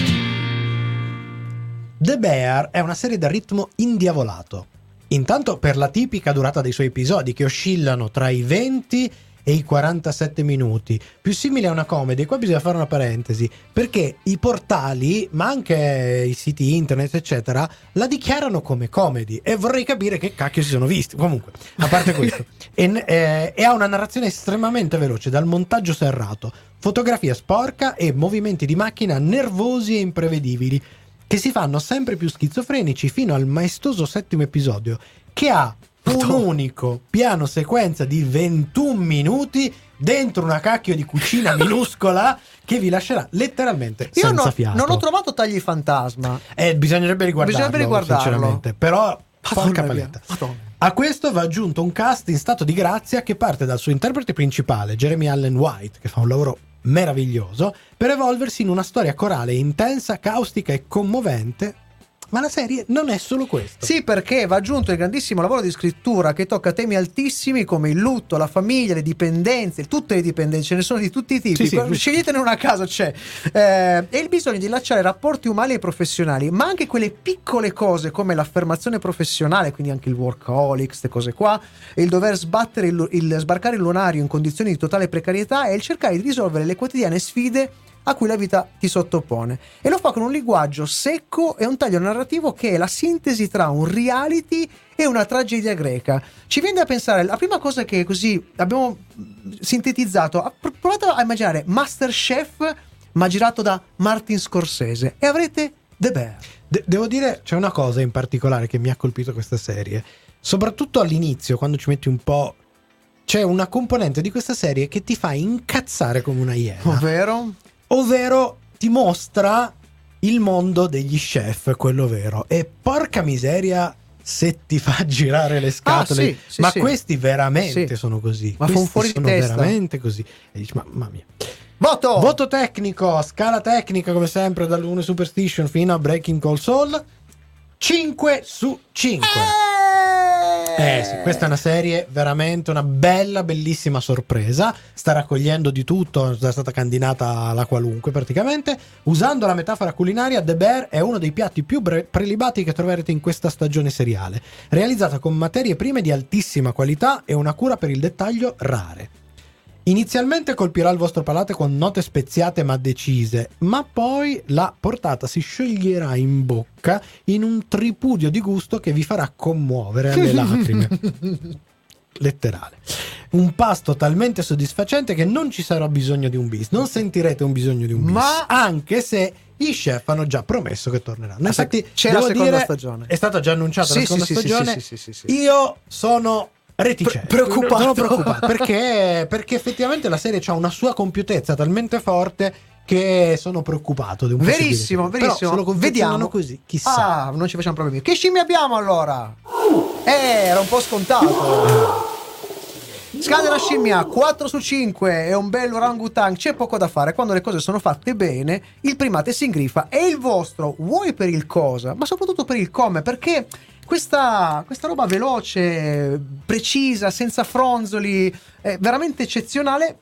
The Bear è una serie da ritmo indiavolato. Intanto per la tipica durata dei suoi episodi che oscillano tra i 20 e i 47 minuti, più simile a una comedy. Qua bisogna fare una parentesi, perché i portali, ma anche i siti internet, eccetera, la dichiarano come comedy e vorrei capire che cacchio si sono visti. Comunque, a parte questo, e, eh, e ha una narrazione estremamente veloce, dal montaggio serrato, fotografia sporca e movimenti di macchina nervosi e imprevedibili che si fanno sempre più schizofrenici fino al maestoso settimo episodio, che ha un unico piano sequenza di 21 minuti dentro una cacchio di cucina minuscola che vi lascerà letteralmente Io senza no- fiato. non ho trovato tagli fantasma. Eh, bisognerebbe riguardarlo, Bisognerebbe riguardarlo. sinceramente. Però, porca paletta. A questo va aggiunto un cast in stato di grazia che parte dal suo interprete principale, Jeremy Allen White, che fa un lavoro meraviglioso, per evolversi in una storia corale intensa, caustica e commovente. Ma la serie non è solo questo. Sì, perché va aggiunto il grandissimo lavoro di scrittura che tocca temi altissimi come il lutto, la famiglia, le dipendenze, tutte le dipendenze, ce ne sono di tutti i tipi. Sì, sì. Sceglietene una a caso, c'è. Eh, e il bisogno di lasciare rapporti umani e professionali, ma anche quelle piccole cose come l'affermazione professionale, quindi anche il workaholic, queste cose qua, e il dover sbattere il, il sbarcare il lunario in condizioni di totale precarietà e il cercare di risolvere le quotidiane sfide a cui la vita ti sottopone. E lo fa con un linguaggio secco e un taglio narrativo che è la sintesi tra un reality e una tragedia greca. Ci viene da pensare, la prima cosa che così abbiamo mm, sintetizzato, pr- provate a immaginare Masterchef ma girato da Martin Scorsese e avrete The Bear. De- devo dire, c'è una cosa in particolare che mi ha colpito questa serie. Soprattutto all'inizio, quando ci metti un po'. C'è una componente di questa serie che ti fa incazzare come una iena. Ovvero? Ovvero ti mostra il mondo degli chef, quello vero. E porca miseria se ti fa girare le scatole. Ah, sì, sì, ma sì. questi veramente Sì. sono così. Ma Questi fuori sono testa. veramente così. E dici, ma- mamma mia. Voto! Voto tecnico, scala tecnica come sempre dall'1 Superstition fino a Breaking Call Soul. 5 su 5. Eh sì, questa è una serie veramente una bella, bellissima sorpresa. Sta raccogliendo di tutto, è stata candidata alla qualunque praticamente. Usando la metafora culinaria, The Bear è uno dei piatti più bre- prelibati che troverete in questa stagione seriale. Realizzata con materie prime di altissima qualità e una cura per il dettaglio rare. Inizialmente colpirà il vostro palato con note speziate ma decise, ma poi la portata si scioglierà in bocca in un tripudio di gusto che vi farà commuovere alle lacrime. Letterale. Un pasto talmente soddisfacente che non ci sarà bisogno di un bis. Non sentirete un bisogno di un bis. Ma- anche se i chef hanno già promesso che torneranno. Infatti, c'è la seconda dire, stagione. È stata già annunciata Sì, la seconda sì, stagione. sì, sì, sì, sì. Io sono reticente. Pre- preoccupato. Sono preoccupato perché, perché effettivamente la serie ha una sua compiutezza talmente forte che sono preoccupato di un Verissimo, verissimo. Però se lo confezionano Vediamo. così, chissà. Ah, non ci facciamo problemi. Che scimmie abbiamo allora? Eh, era un po' scontato. Scade la scimmia 4 su 5 è un bel orangutan. C'è poco da fare. Quando le cose sono fatte bene, il primate si ingrifa. E il vostro, vuoi per il cosa, ma soprattutto per il come, perché questa, questa roba veloce, precisa, senza fronzoli, è veramente eccezionale.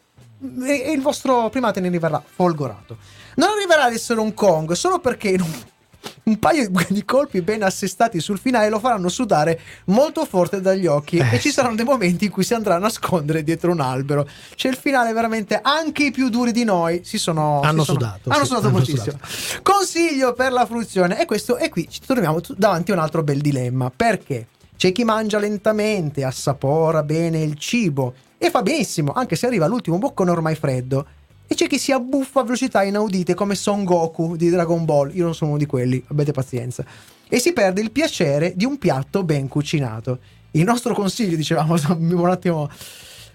E, il vostro primate ne rimarrà folgorato. Non arriverà ad essere un Kong solo perché in un, un paio di colpi ben assestati sul finale lo faranno sudare molto forte dagli occhi Eh, e ci saranno dei momenti in cui si andrà a nascondere dietro un albero. C'è il finale veramente anche i più duri di noi si sono Hanno si sono- sudato, Hanno sì, sudato hanno moltissimo. Consiglio per la fruizione e questo e qui ci troviamo davanti a un altro bel dilemma perché c'è chi mangia lentamente, assapora bene il cibo e fa benissimo, anche se arriva all'ultimo boccone ormai freddo. E c'è chi si abbuffa a velocità inaudite come Son Goku di Dragon Ball. Io non sono uno di quelli, abbiate pazienza. E si perde il piacere di un piatto ben cucinato. Il nostro consiglio, dicevamo un attimo.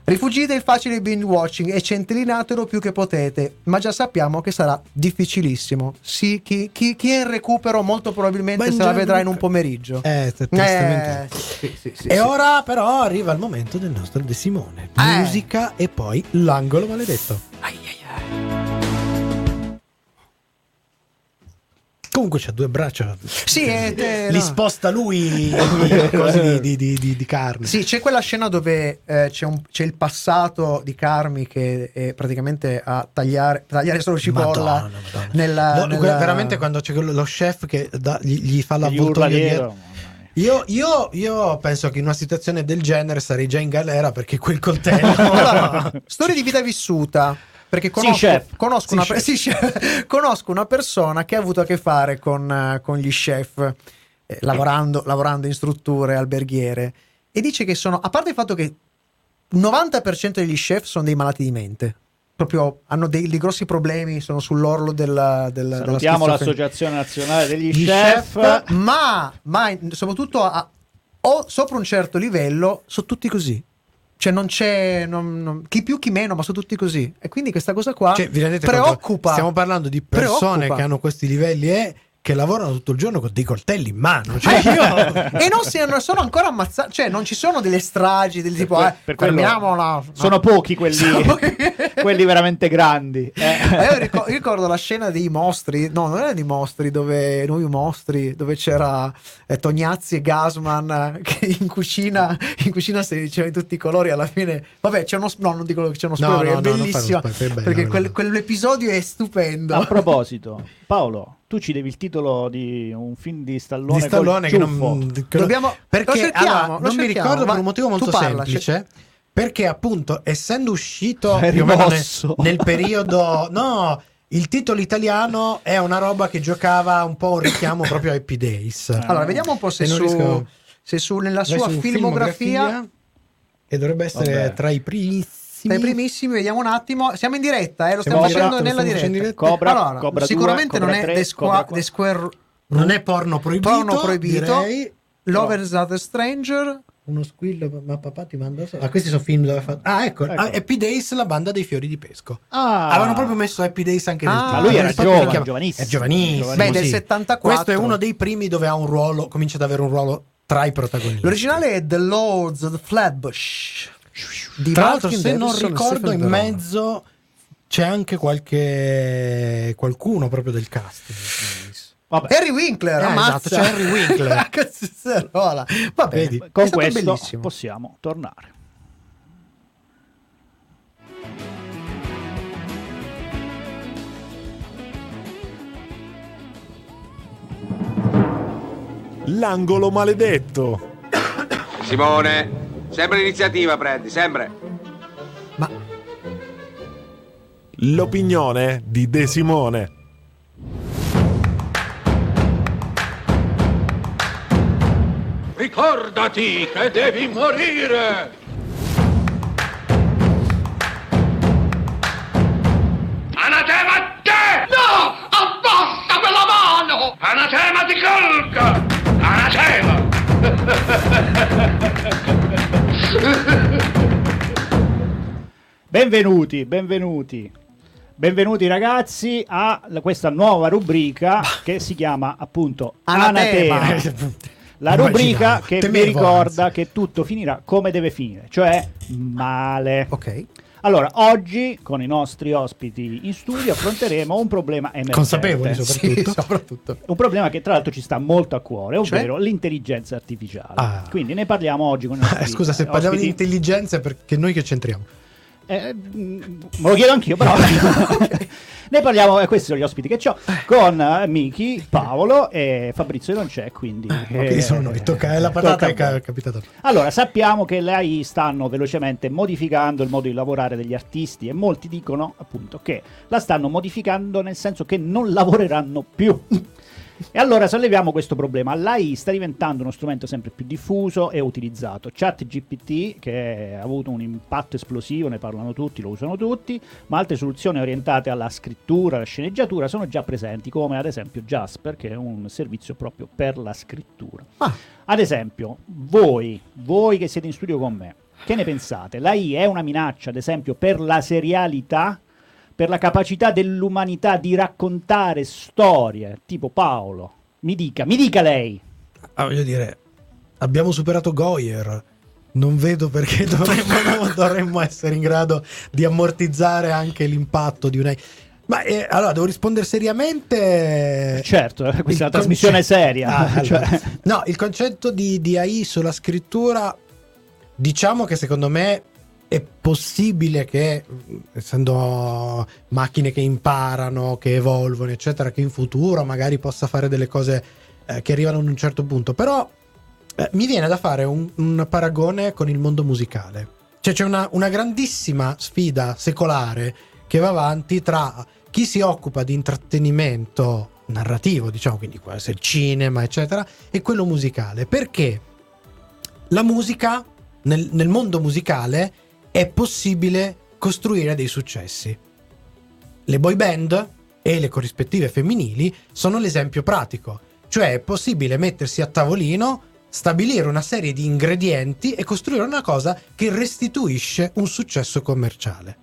Rifugite il facile binge watching e centellinatelo più che potete, ma già sappiamo che sarà difficilissimo. Sì, chi, chi- chi è in recupero molto probabilmente se la Benjamin vedrà in un pomeriggio. Eh. Eh, sì, sì, sì, e ora però arriva il momento del nostro De Simone. Eh. Musica e poi l'angolo maledetto. Comunque c'ha due braccia. Sì, eh, te- Li no. sposta lui cose di, di- di- di- di carne. Sì, c'è quella scena dove eh, c'è, un- c'è il passato di Carmi che è praticamente a tagliare, tagliare solo cipolla Madonna, Madonna. nella, No, nella- Veramente quando c'è lo chef che dà- gli, gli fa l'avvoltoio dietro. Io, io- io penso che in una situazione del genere sarei già in galera perché quel coltello. Allora, storia di vita vissuta. Perché conosco, chef. conosco Sì, una, sì, chef. conosco una persona che ha avuto a che fare con, eh, con gli chef, eh, lavorando, lavorando in strutture alberghiere, e dice che sono, a parte il fatto che il 90% degli chef sono dei malati di mente, proprio hanno dei, dei grossi problemi, sono sull'orlo della, del, della Salutiamo schizofrenia. l'Associazione Nazionale degli Gli Chef. chef. ma, ma soprattutto a- o sopra un certo livello sono tutti così. Cioè non c'è non- non- chi più chi meno, ma sono tutti così. E quindi questa cosa qua Cioè, rendete conto? preoccupa. Stiamo parlando di persone Preoccupa. che hanno questi livelli e che lavorano tutto il giorno con dei coltelli in mano. Cioè, Eh, io- e non, si, sono ancora ammazzati, cioè non ci sono delle stragi del tipo, que- eh, per quello fermiamola. Sono pochi quelli, quelli veramente grandi. Eh. Eh, io ricor- io ricordo la scena dei mostri, no, non era di mostri, dove nuovi mostri, dove c'era eh, Tognazzi e Gasman eh, che in cucina, in cucina si diceva in tutti i colori. Alla fine, vabbè, c'è uno, no, non dico che c'è uno No, spoiler, no, è no, fare bellissimo spoiler, è bello, perché quel- quell'episodio è stupendo. A proposito, Paolo, tu ci devi il titolo di un film di Stallone, di Stallone che non, che non- Dobbiamo- perché cerchiamo, allora, lo non mi ricordo per un motivo molto parla, semplice perché appunto essendo uscito più o meno nel, nel periodo no il titolo italiano è una roba che giocava un po' un richiamo proprio a Happy Days. Allora, vediamo un po' se su, riesco- se su nella sua su filmografia, e dovrebbe essere Vabbè. tra i primissimi dai primissimi, vediamo un attimo. Siamo in diretta, eh, lo stiamo in facendo nella diretta. diretta. Cobra, Cobra sicuramente 2, non Cobra è 3, The, Squa- Cobra 4. The Square non è porno proibito Porno proibito. direi. Lovers are the Stranger. uno squillo ma papà ti manda so- ah questi sono film dove ha fatto ah ecco, Ecco. Ah, Happy Days la banda dei fiori di pesco Ah. Avevano proprio messo Happy Days anche nel Ah, titolo. ma lui era giovane, giovanissimo. È giovanissimo. Beh, del sì. 74. Questo è uno dei primi dove ha un ruolo, comincia ad avere un ruolo tra i protagonisti. L'originale è The Lords of the Flatbush. Di Tra l'altro, se non ricordo, in mezzo c'è anche qualche qualcuno proprio del cast. Vabbè, Harry Winkler, Eh, esatto, c'è Harry Winkler. Cazzarola. Va bene, con stato questo bellissimo. possiamo tornare. L'angolo maledetto. Simone, sempre l'iniziativa prendi, sempre. Ma L'opinione di De Simone. Ricordati che devi morire! Anatema a te! No! Abbassa quella mano! Anatema ti colga! Anatema! Benvenuti, benvenuti. Benvenuti ragazzi a questa nuova rubrica che si chiama appunto Anatema. Anatema. La rubrica che vi temevo, ricorda anzi. che tutto finirà come deve finire, cioè male. ok. Allora, oggi con i nostri ospiti in studio affronteremo un problema emergente. Consapevoli Sì, soprattutto. soprattutto. Un problema che tra l'altro ci sta molto a cuore, Cioè? ovvero l'intelligenza artificiale. Ah. Quindi ne parliamo oggi con i nostri Eh, Scusa, se parliamo di ospiti. intelligenza, perché noi che c'entriamo? Eh, mm, me lo chiedo anch'io, però. ne parliamo, e questi sono gli ospiti che ho, con eh, Miki, Paolo e Fabrizio non c'è, quindi... Ok, eh, sono noi. Tocca, eh, la patata a è capitata. Allora, sappiamo che le AI stanno velocemente modificando il modo di lavorare degli artisti e molti dicono appunto che la stanno modificando nel senso che non lavoreranno più. E allora solleviamo questo problema. L'AI sta diventando uno strumento sempre più diffuso e utilizzato. ChatGPT, che ha avuto un impatto esplosivo, ne parlano tutti, lo usano tutti, ma altre soluzioni orientate alla scrittura, alla sceneggiatura sono già presenti, come ad esempio Jasper, che è un servizio proprio per la scrittura. Ah, Ad esempio, voi, voi che siete in studio con me, che ne pensate? La I è una minaccia, ad esempio, per la serialità, per la capacità dell'umanità di raccontare storie, tipo Paolo? Mi dica, mi dica lei. Ah, voglio dire, abbiamo superato Goyer. Non vedo perché dovremmo, dovremmo essere in grado di ammortizzare anche l'impatto di una. Ma eh, allora devo rispondere seriamente. Certo, eh, questa è una trasmissione concetto- seria. Ah, cioè- allora. No, il concetto di, di AI sulla scrittura, diciamo che secondo me possibile che, essendo macchine che imparano, che evolvono, eccetera, che in futuro magari possa fare delle cose eh, che arrivano ad un certo punto. Però eh, mi viene da fare un, un paragone con il mondo musicale. Cioè c'è una, una grandissima sfida secolare che va avanti tra chi si occupa di intrattenimento narrativo, diciamo, quindi può essere il cinema, eccetera, e quello musicale. Perché la musica, nel, nel mondo musicale, è possibile costruire dei successi. Le boy band e le corrispettive femminili sono l'esempio pratico. Cioè è possibile mettersi a tavolino, stabilire una serie di ingredienti e costruire una cosa che restituisce un successo commerciale.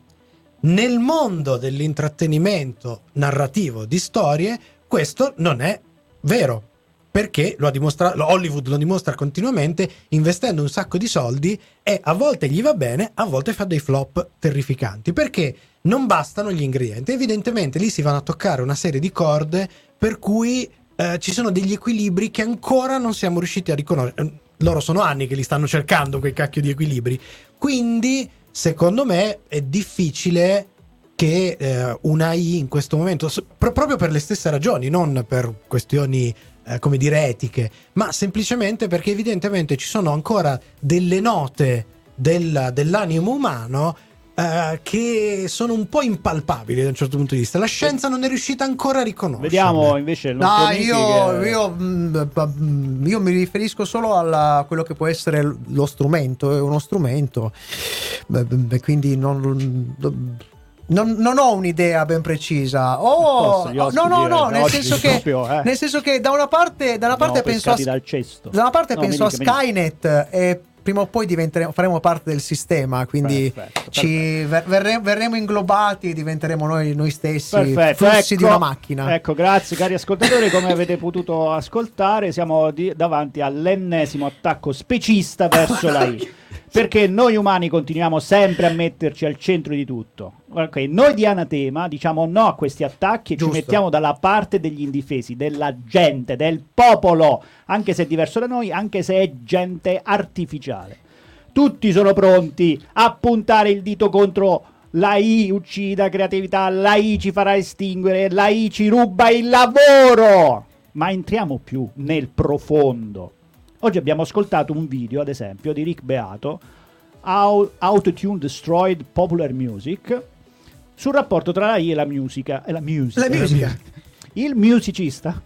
Nel mondo dell'intrattenimento narrativo di storie, questo non è vero. Perché lo ha dimostrato, Hollywood lo dimostra continuamente investendo un sacco di soldi e a volte gli va bene, a volte fa dei flop terrificanti. Perché non bastano gli ingredienti. Evidentemente lì si vanno a toccare una serie di corde per cui eh, ci sono degli equilibri che ancora non siamo riusciti a riconoscere. Eh, Loro sono anni che li stanno cercando quei cacchio di equilibri. Quindi, secondo me, è difficile che eh, un'AI in questo momento, s- pro- proprio per le stesse ragioni, non per questioni eh, come dire etiche, ma semplicemente perché evidentemente ci sono ancora delle note del- dell'animo umano eh, che sono un po' impalpabili da un certo punto di vista. La scienza non è riuscita ancora a riconoscere. Vediamo invece il nostro No, io, che- io, mm, io mi riferisco solo a quello che può essere lo strumento, è uno strumento, quindi non, non- non ho un'idea ben precisa. Oh, no, no, no, nel senso, che, proprio, eh. nel senso che da una parte, da una parte Siamo penso a, pescati dal cesto. da una parte No, penso a. Skynet e prima o poi diventeremo, faremo parte del sistema, quindi Perfetto, ci ver- verre- verremo inglobati e diventeremo noi, noi stessi Perfetto, flussi di ecco- una macchina. Ecco, grazie cari ascoltatori, come avete potuto ascoltare siamo di- davanti all'ennesimo attacco specista verso la I. perché noi umani continuiamo sempre a metterci al centro di tutto. Ok, noi di Anatema diciamo no a questi attacchi e Giusto. ci mettiamo dalla parte degli indifesi, della gente, del popolo, anche se è diverso da noi, anche se è gente artificiale. Tutti sono pronti a puntare il dito contro la I uccida creatività, la I ci farà estinguere, la I ci ruba il lavoro. Ma entriamo più nel profondo. Oggi abbiamo ascoltato un video, ad esempio, di Rick Beato, How Autotune Destroyed Popular Music, sul rapporto tra la I e la musica. E la musica. La musica. Il musicista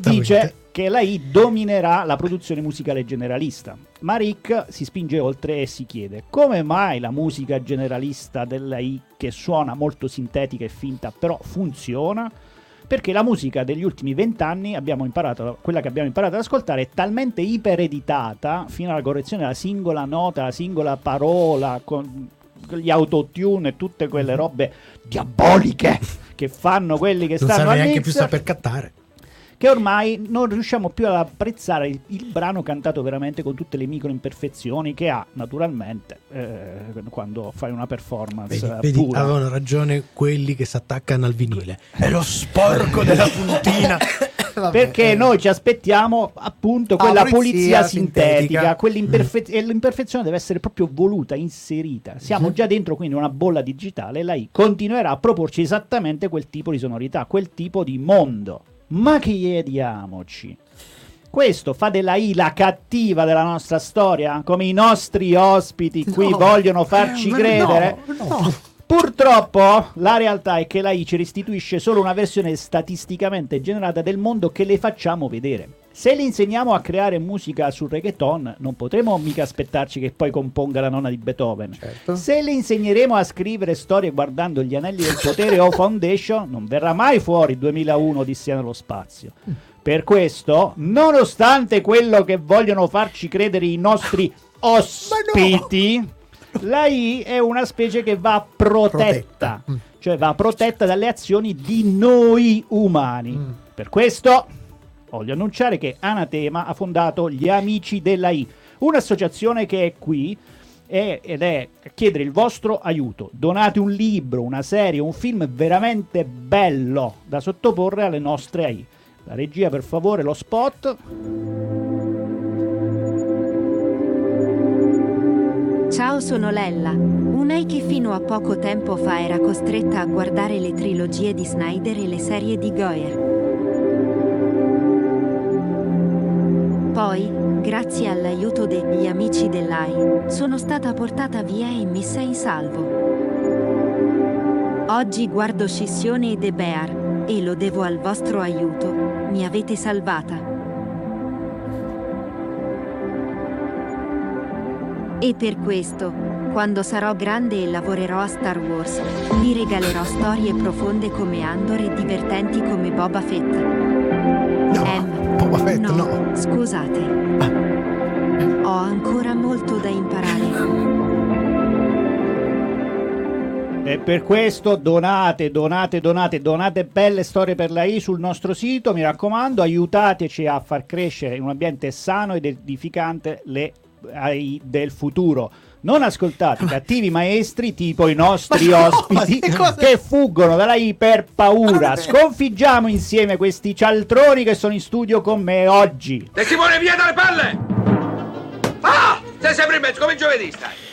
dice che la I dominerà la produzione musicale generalista. Ma Rick si spinge oltre e si chiede come mai la musica generalista della I, che suona molto sintetica e finta, però funziona? Perché la musica degli ultimi vent'anni, abbiamo imparato, quella che abbiamo imparato ad ascoltare, è talmente ipereditata fino alla correzione della singola nota, la singola parola, con gli autotune e tutte quelle robe diaboliche che fanno quelli che Non stanno al neanche mix più saper cattare. Che ormai non riusciamo più ad apprezzare il, il brano cantato veramente con tutte le micro imperfezioni che ha naturalmente eh, quando fai una performance Vedi, eh, vedi, avevano ragione quelli che si attaccano al vinile. È lo sporco della puntina. Vabbè, Perché eh. noi ci aspettiamo appunto quella pulizia pulizia sintetica. sintetica, quell'imperfe- e l'imperfezione deve essere proprio voluta, inserita. Siamo già dentro quindi una bolla digitale la I continuerà a proporci esattamente quel tipo di sonorità, quel tipo di mondo. Ma chiediamoci, questo fa della I la cattiva della nostra storia, come i nostri ospiti qui No. vogliono farci Ma credere? no, no. Purtroppo la realtà è che la I ci restituisce solo una versione statisticamente generata del mondo che le facciamo vedere. Se le insegniamo a creare musica sul reggaeton, non potremo mica aspettarci che poi componga la nonna di Beethoven. Certo. Se le insegneremo a scrivere storie guardando gli anelli del potere o Foundation, non verrà mai fuori 2001 Odissea nello spazio. Per questo, nonostante quello che vogliono farci credere i nostri ospiti, la I è una specie che va protetta, Protetta. Mm. cioè va protetta dalle azioni di noi umani. Mm. Per questo voglio annunciare che Anatema ha fondato gli Amici della I, un'associazione che è qui e- ed è chiedere il vostro aiuto. Donate un libro, una serie, un film veramente bello da sottoporre alle nostre AI. La regia, per favore, lo spot. Ciao, sono Lella, una che fino a poco tempo fa era costretta a guardare le trilogie di Snyder e le serie di Goyer. Poi, grazie all'aiuto degli amici dell'AI, sono stata portata via e messa in salvo. Oggi guardo Scissione e The Bear e lo devo al vostro aiuto. Mi avete salvata. E per questo, quando sarò grande e lavorerò a Star Wars, vi regalerò storie profonde come Andor e divertenti come Boba Fett. Fett, no. no, scusate. Ho ancora molto da imparare. E per questo donate, donate, donate, donate belle storie per la I sul nostro sito, mi raccomando, aiutateci a far crescere in un ambiente sano ed edificante le AI del futuro. Non ascoltate cattivi maestri tipo i nostri Ma no, ospiti ma che che fuggono dalla I per paura. Ah. Sconfiggiamo insieme questi cialtroni che sono in studio con me oggi. Te Simone, via dalle palle! Ah! Sei sempre in mezzo, come il giovedì stai.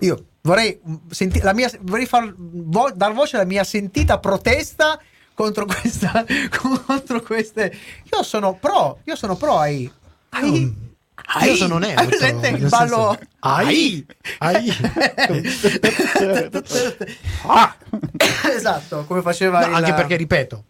Io vorrei, senti- la mia, vorrei far, vo- dar voce alla mia sentita protesta contro questa contro queste io sono pro io sono pro ai ai ai- Io sono neutro. hai presente il ballo Ai! Ai! Ah! esatto come faceva No, il- anche perché, ripeto,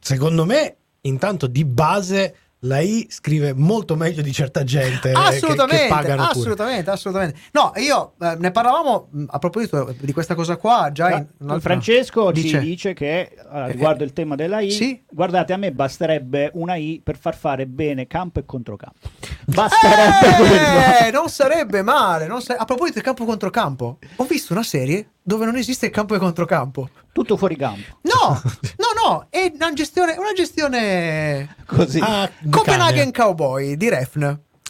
secondo me, intanto di base la I scrive molto meglio di certa gente eh, che- assolutamente che, pagano pure. assolutamente assolutamente no io eh, ne parlavamo mh, a proposito di questa cosa qua già in un altro- Francesco Dice- ci dice che allora, riguardo il tema della I, Sì. guardate, a me basterebbe una I per far fare bene campo e controcampo. Basterebbe. Eh, non sarebbe male. non sa- A proposito del campo contro campo, ho visto una serie dove non esiste il campo e controcampo. Tutto fuori campo. No, no, no, è una gestione, una gestione Così. Ah, Copenhagen cane. Cowboy di Refn.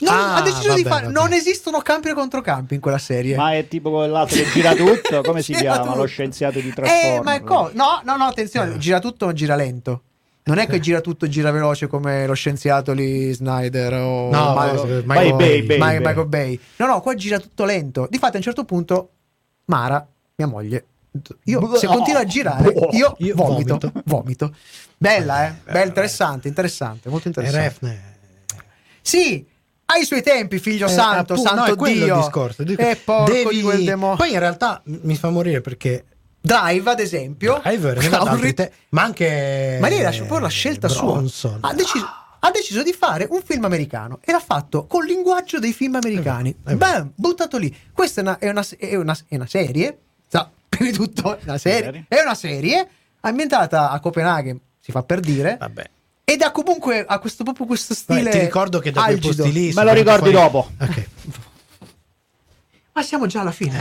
Non, Ah, ha deciso di vabbè, fare. vabbè. Non esistono campi e controcampi in quella serie. Ma è tipo quell'altro che gira tutto. Come si Gira chiama? tutto. Lo scienziato di Transformers. Eh, ma è co- no, no, no, attenzione, gira tutto o gira lento. Non è che gira tutto, gira veloce come lo scienziato lì Snyder o No, Michael, eh, Michael Bay, Bay, Michael- Bay. Michael Bay. No, no, qua gira tutto lento. Difatti a un certo punto Mara, mia moglie, io se No. continua a girare, Boh. io, Io vomito, vomito. vomito. Bella, eh? Bella, interessante, interessante, molto E interessante. Refne. Sì, ai suoi tempi, figlio Eh, santo, appunto, santo no, è quello Dio. il discorso. Dico, E porco devi- di quel demonio. Poi in realtà mi fa morire perché Drive, ad esempio, altri rit- te- ma anche Ma lei era proprio la scelta Bronson. sua. Ha deciso, ha deciso di fare un film americano e l'ha fatto col linguaggio dei film americani. Eh eh. Bam, buttato lì. Questa è una, è una- è una- è una serie. Sa, prima di tutto, è una serie. È una serie ambientata a Copenaghen, si fa per dire. Vabbè. Ed ha comunque ha questo, proprio questo stile. ti ricordo che da quei algido. posti lì Me lo ricordi fuori- dopo. Ok. Ma siamo già alla fine.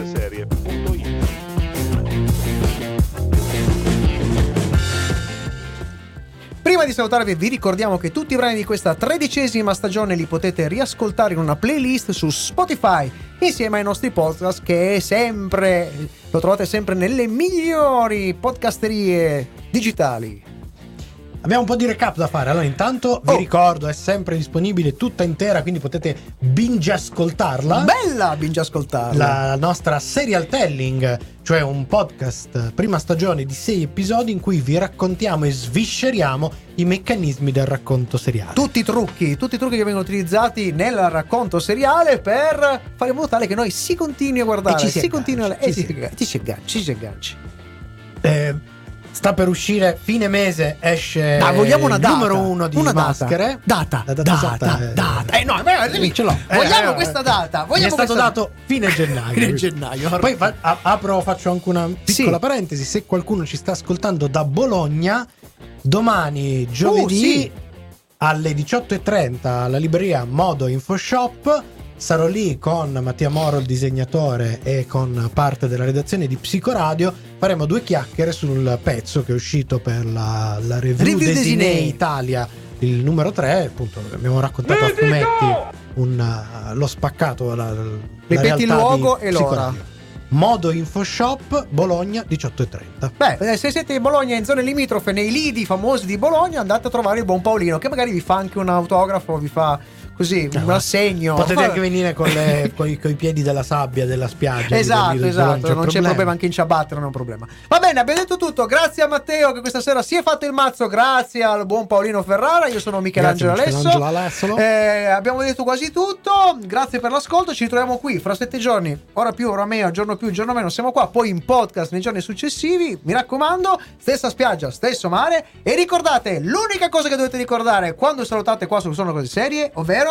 Prima di salutarvi vi ricordiamo che tutti i brani di questa tredicesima stagione li potete riascoltare in una playlist su Spotify insieme ai nostri podcast che sempre lo trovate sempre nelle migliori podcasterie digitali. Abbiamo un po' di recap da fare. Allora, intanto vi Oh. ricordo, è sempre disponibile tutta intera, quindi potete binge ascoltarla. Bella binge ascoltarla. la nostra serial telling, cioè un podcast prima stagione di sei episodi in cui vi raccontiamo e svisceriamo i meccanismi del racconto seriale. Tutti i trucchi, tutti i trucchi che vengono utilizzati nel racconto seriale per fare in modo tale che noi si continui a guardare, E ci si si agganci, continui a ci e si si agganci, ci si agganci, ci si agganci. Eh, sta per uscire fine mese, esce Dai, vogliamo una il data. numero uno di una maschere. Data, data, data data, esatta, eh, data. Eh no, beh, lì ce l'ho. Vogliamo Eh, questa data. Mi Vogliamo è stato questa- dato fine gennaio. Fine gennaio. Poi fa- apro, faccio anche una piccola Sì. parentesi. Se qualcuno ci sta ascoltando da Bologna, domani giovedì Uh, sì. alle 18.30 alla libreria Modo Info Shop. Sarò lì con Mattia Moro, il disegnatore, e con parte della redazione di Psicoradio. Faremo due chiacchiere sul pezzo che è uscito per la, la review, Review Desiné Desiné. Italia, il numero 3. Appunto, abbiamo raccontato a fumetti un, uh, lo spaccato. La, la Ripeti il luogo e l'ora. Modo Info Shop, Bologna 18.30. Beh, eh, se siete in Bologna in zone limitrofe, nei lidi famosi di Bologna, andate a trovare il buon Paolino, che magari vi fa anche un autografo, vi fa così un ma assegno. Potete anche venire con, le, con, i, con i piedi della sabbia della spiaggia. Esatto, lì del- del esatto, Bologna, non c'è problema anche in ciabatte, non è un problema. Va bene, abbiamo detto tutto. Grazie a Matteo che questa sera si è fatto il mazzo, grazie al buon Paolino Ferrara. Io sono Michelangelo Grazie, Alesso. Michelangelo. Eh, abbiamo detto quasi tutto. Grazie per l'ascolto. Ci ritroviamo qui fra sette giorni, ora più, ora meno, giorno più, giorno meno. Siamo qua poi in podcast nei giorni successivi. Mi raccomando, stessa spiaggia, stesso mare. E ricordate, l'unica cosa che dovete ricordare quando salutate qua su Sono Cose Serie, ovvero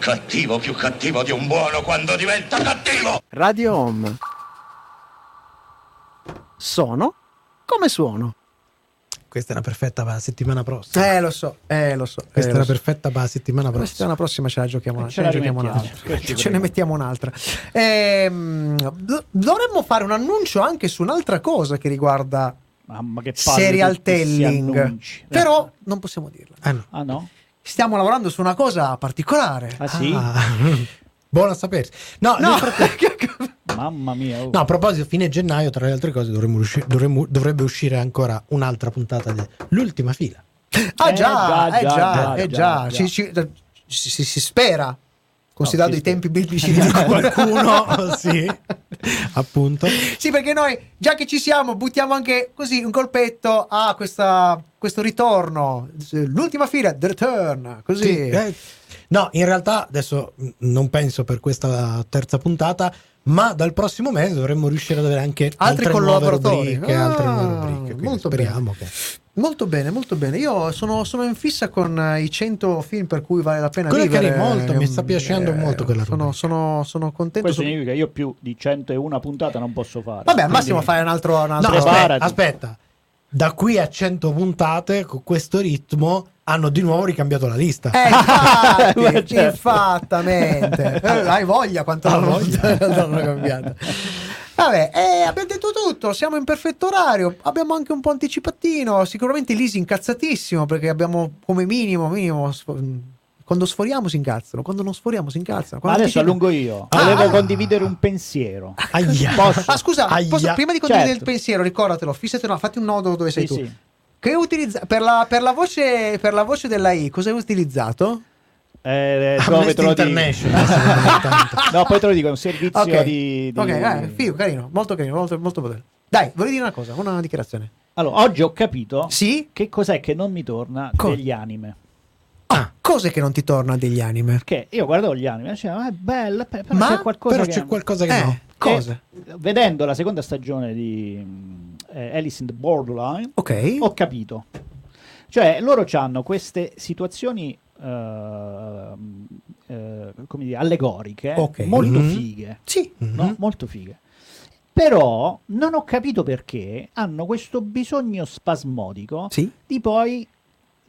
Cattivo più cattivo di un buono quando diventa cattivo! Radio Home. Sono come suono. Questa è una perfetta per la settimana prossima. Eh, lo so, eh, lo so. Questa eh, è una so. perfetta per la settimana La prossima. settimana prossima ce la giochiamo, Ce ce la la giochiamo un'altra. ci Ce ne mettiamo un'altra. Ehm, do- dovremmo fare un annuncio anche su un'altra cosa che riguarda Mamma che serial telling. Però non possiamo dirla. Ah, no. Ah no? Stiamo lavorando su una cosa particolare. Ah sì? Ah. Buono a sapersi. No, No, frattempo- Mamma mia. oh. no, a proposito, fine gennaio, tra le altre cose, dovremmo usci- dovremmo- dovrebbe uscire ancora un'altra puntata dell'ultima fila. ah Eh, già, eh già, già, già, eh già, già. già. Ci- ci- si- si spera, considerando si i tempi biblici di qualcuno, sì, appunto. Sì, perché noi, già che ci siamo, buttiamo anche così un colpetto a questa- questo ritorno. L'ultima fila, The Return. Così. Sì, eh, no, in realtà adesso non penso per questa terza puntata, ma dal prossimo mese dovremmo riuscire ad avere anche Altri altre nuove collaboratori. rubriche, altre Ah, nuove rubriche. quindi molto speriamo che Molto bene, molto bene. Io sono, sono in fissa con eh, i 100 film per cui vale la pena Quello è vivere. carino, molto, mi sta Eh, piacendo molto quella sono, sono, sono contento. Questo significa che io più di 101 puntate non posso fare. Vabbè, al Quindi- massimo fare un altro. Un No, altro... aspetta, Preparati. aspetta. Da qui a 100 puntate, con questo ritmo, hanno di nuovo ricambiato la lista. Eh, infatti, Ma certo. infattamente. Eh, hai voglia quanto Ah, voglia. l'hanno cambiata. Vabbè, eh, abbiamo detto tutto, siamo in perfetto orario, abbiamo anche un po' anticipatino, sicuramente Lisi incazzatissimo perché abbiamo come minimo, minimo quando sforiamo si incazzano, quando non sforiamo si incazzano. Quando adesso anticipa- allungo io. Ah. Volevo condividere un pensiero. Aia. Posso? Ah, scusa, Aia. posso- prima di condividere Certo. il pensiero, ricordatelo, fissatelo, fatti un nodo dove sei Sì, tu. sì. Che utilizza per la, per la voce per la voce della I, cosa hai utilizzato? Eh, dove Amnesty te lo? International. No, poi te lo dico, è un servizio Ok, di, di- ok, eh, figo, carino, molto carino, molto, molto bello. Dai, volevi dire una cosa, una dichiarazione. Allora, oggi ho capito Sì? che cos'è che non mi torna Co- degli anime. Ah, cos'è che non ti torna degli anime? Perché io guardavo gli anime dicevo, ah, è bello, pe- però Ma- c'è qualcosa Però che... c'è qualcosa che Eh, no. cosa? E, vedendo la seconda stagione di eh, Alice in the Borderline, Ok. ho capito. Cioè, loro hanno queste situazioni ehm, eh, come dire, allegoriche, Ok. molto Mhm. fighe. Sì. no? Mhm. Molto fighe. Però non ho capito perché hanno questo bisogno spasmodico Sì. di poi,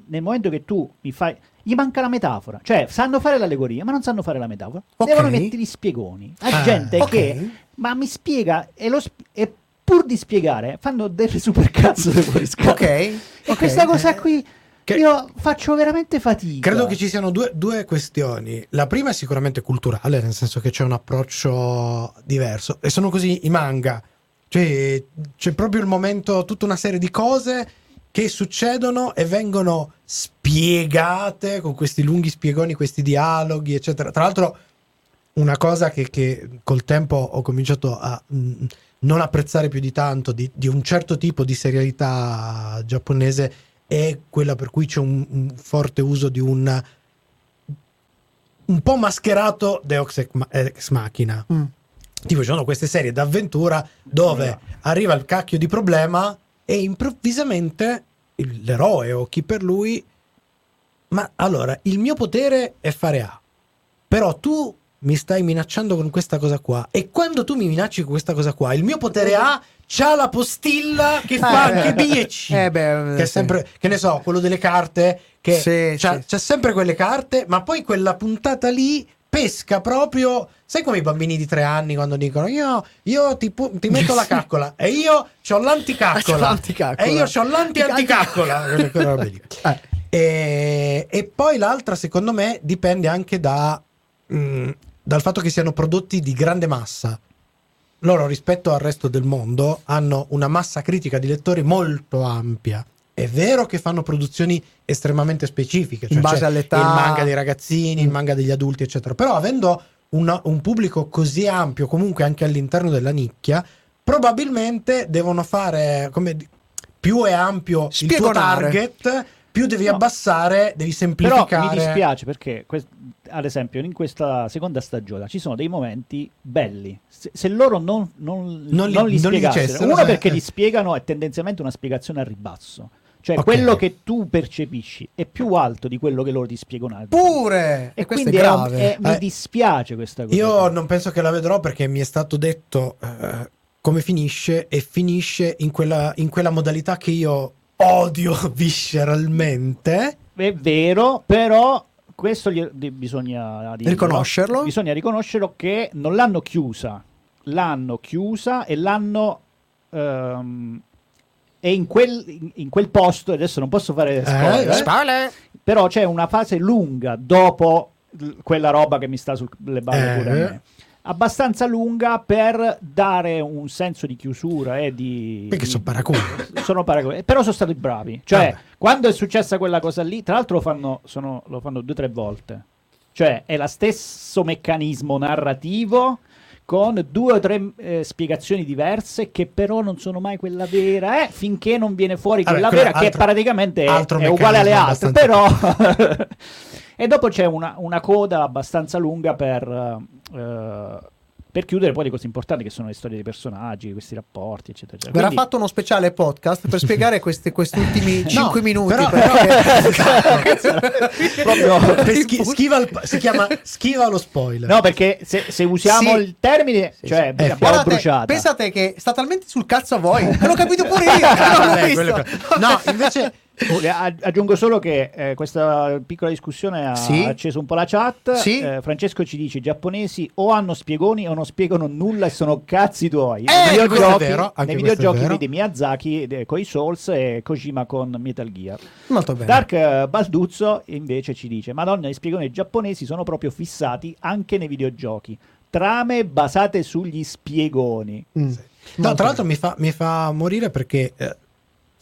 nel momento che tu mi fai... Gli manca la metafora, cioè sanno fare l'allegoria, ma non sanno fare la metafora. Ok. Devono mettere gli spiegoni. A Ah, gente ok. che, ma mi spiega, e, lo sp- e pur di spiegare, fanno delle super cazzo fuori scala. Ok. E ok. questa cosa qui, Che- io faccio veramente fatica. Credo che ci siano due, due questioni. La prima è sicuramente culturale, nel senso che c'è un approccio diverso. E sono così i manga. Cioè, c'è proprio il momento, tutta una serie di cose che succedono e vengono spiegate con questi lunghi spiegoni, questi dialoghi, eccetera. Tra l'altro, una cosa che, che col tempo ho cominciato a mm, non apprezzare più di tanto di, di un certo tipo di serialità giapponese è quella per cui c'è un, un forte uso di un un po' mascherato Deus ex ma- ex machina. Mm. Tipo, ci sono queste serie d'avventura dove arriva il cacchio di problema e improvvisamente l'eroe o chi per lui. Ma allora, il mio potere è fare A. Però tu mi stai minacciando con questa cosa qua. E quando tu mi minacci con questa cosa qua, il mio potere A c'ha la postilla che fa Eh, anche B e C. Eh beh, che è sì. sempre, che ne so, quello delle carte. Che Sì, c'ha, sì. c'ha sempre quelle carte, ma poi quella puntata lì pesca proprio. Sai come i bambini di tre anni quando dicono io, io ti, pu- ti metto la caccola e io ho l'anticaccola l'anticaccola. e io ho l'anti-anticaccola. Eh. E, e poi l'altra, secondo me, dipende anche da, mm, dal fatto che siano prodotti di grande massa. Loro, rispetto al resto del mondo, hanno una massa critica di lettori molto ampia. È vero che fanno produzioni estremamente specifiche, cioè In base all'età. il manga dei ragazzini, il manga degli adulti, eccetera. Però avendo una- un pubblico così ampio, comunque anche all'interno della nicchia, probabilmente devono fare come più è ampio il tuo Spiegonare. target, più devi No. abbassare, devi Però semplificare. mi dispiace perché, ad esempio, in questa seconda stagione ci sono dei momenti belli. Se, se loro non, non, Non li- non li spiegassero, uno eh, perché eh. li spiegano è tendenzialmente una spiegazione a ribasso. Cioè, Ok. quello che tu percepisci è più alto di quello che loro ti spiegano. Pure! E E questo è quindi è grave. è- mi Eh, dispiace questa cosa. Io qua. non penso che la vedrò perché mi è stato detto eh, come finisce e finisce in quella, in quella modalità che io odio visceralmente. È vero, però questo gli- di- bisogna dirlo. Riconoscerlo? Bisogna riconoscerlo che non l'hanno chiusa, l'hanno chiusa e l'hanno ehm, e in quel, in, in quel posto adesso non posso fare spoiler, eh. Spoiler! però c'è una fase lunga dopo l- quella roba che mi sta sulle balle Eh. pure a me. Abbastanza lunga per dare un senso di chiusura e di. Perché sono paraculi. sono paragoni. Però sono stati bravi. Cioè, Vabbè. quando è successa quella cosa lì, tra l'altro lo fanno, sono- lo fanno due o tre volte. Cioè, è lo stesso meccanismo narrativo con due o tre eh, spiegazioni diverse che però non sono mai quella vera, eh, finché non viene fuori Vabbè, quella quello vera è che altro- praticamente è, altro è uguale alle altre, però... e dopo c'è una, una coda abbastanza lunga per... eh, per chiudere poi le cose importanti che sono le storie dei personaggi, questi rapporti, eccetera. eccetera. Verrà Quindi- fatto uno speciale podcast per spiegare questi, questi ultimi 5 minuti. però- perché- Proprio- Per schi- schiva il- si chiama schiva lo spoiler. No, perché se, se usiamo Sì. il termine, cioè, sì. Eh, abbiamo Guardate, bruciata. pensate che sta talmente sul cazzo a voi. l'ho capito pure io. che- No, invece eh, Aggiungo solo che eh, questa piccola discussione ha Sì. acceso un po' la chat. Sì. Eh, Francesco ci dice: i giapponesi o hanno spiegoni o non spiegano nulla e sono cazzi tuoi. Eh, nei videogiochi, vero, nei videogiochi vedi Miyazaki eh, con i Souls e Kojima con Metal Gear. Molto bene. Dark eh, Balduzzo invece ci dice: Madonna, gli spiegoni giapponesi sono proprio fissati anche nei videogiochi. Trame basate sugli spiegoni. Mm. No, Molto tra l'altro mi fa, mi fa morire perché eh,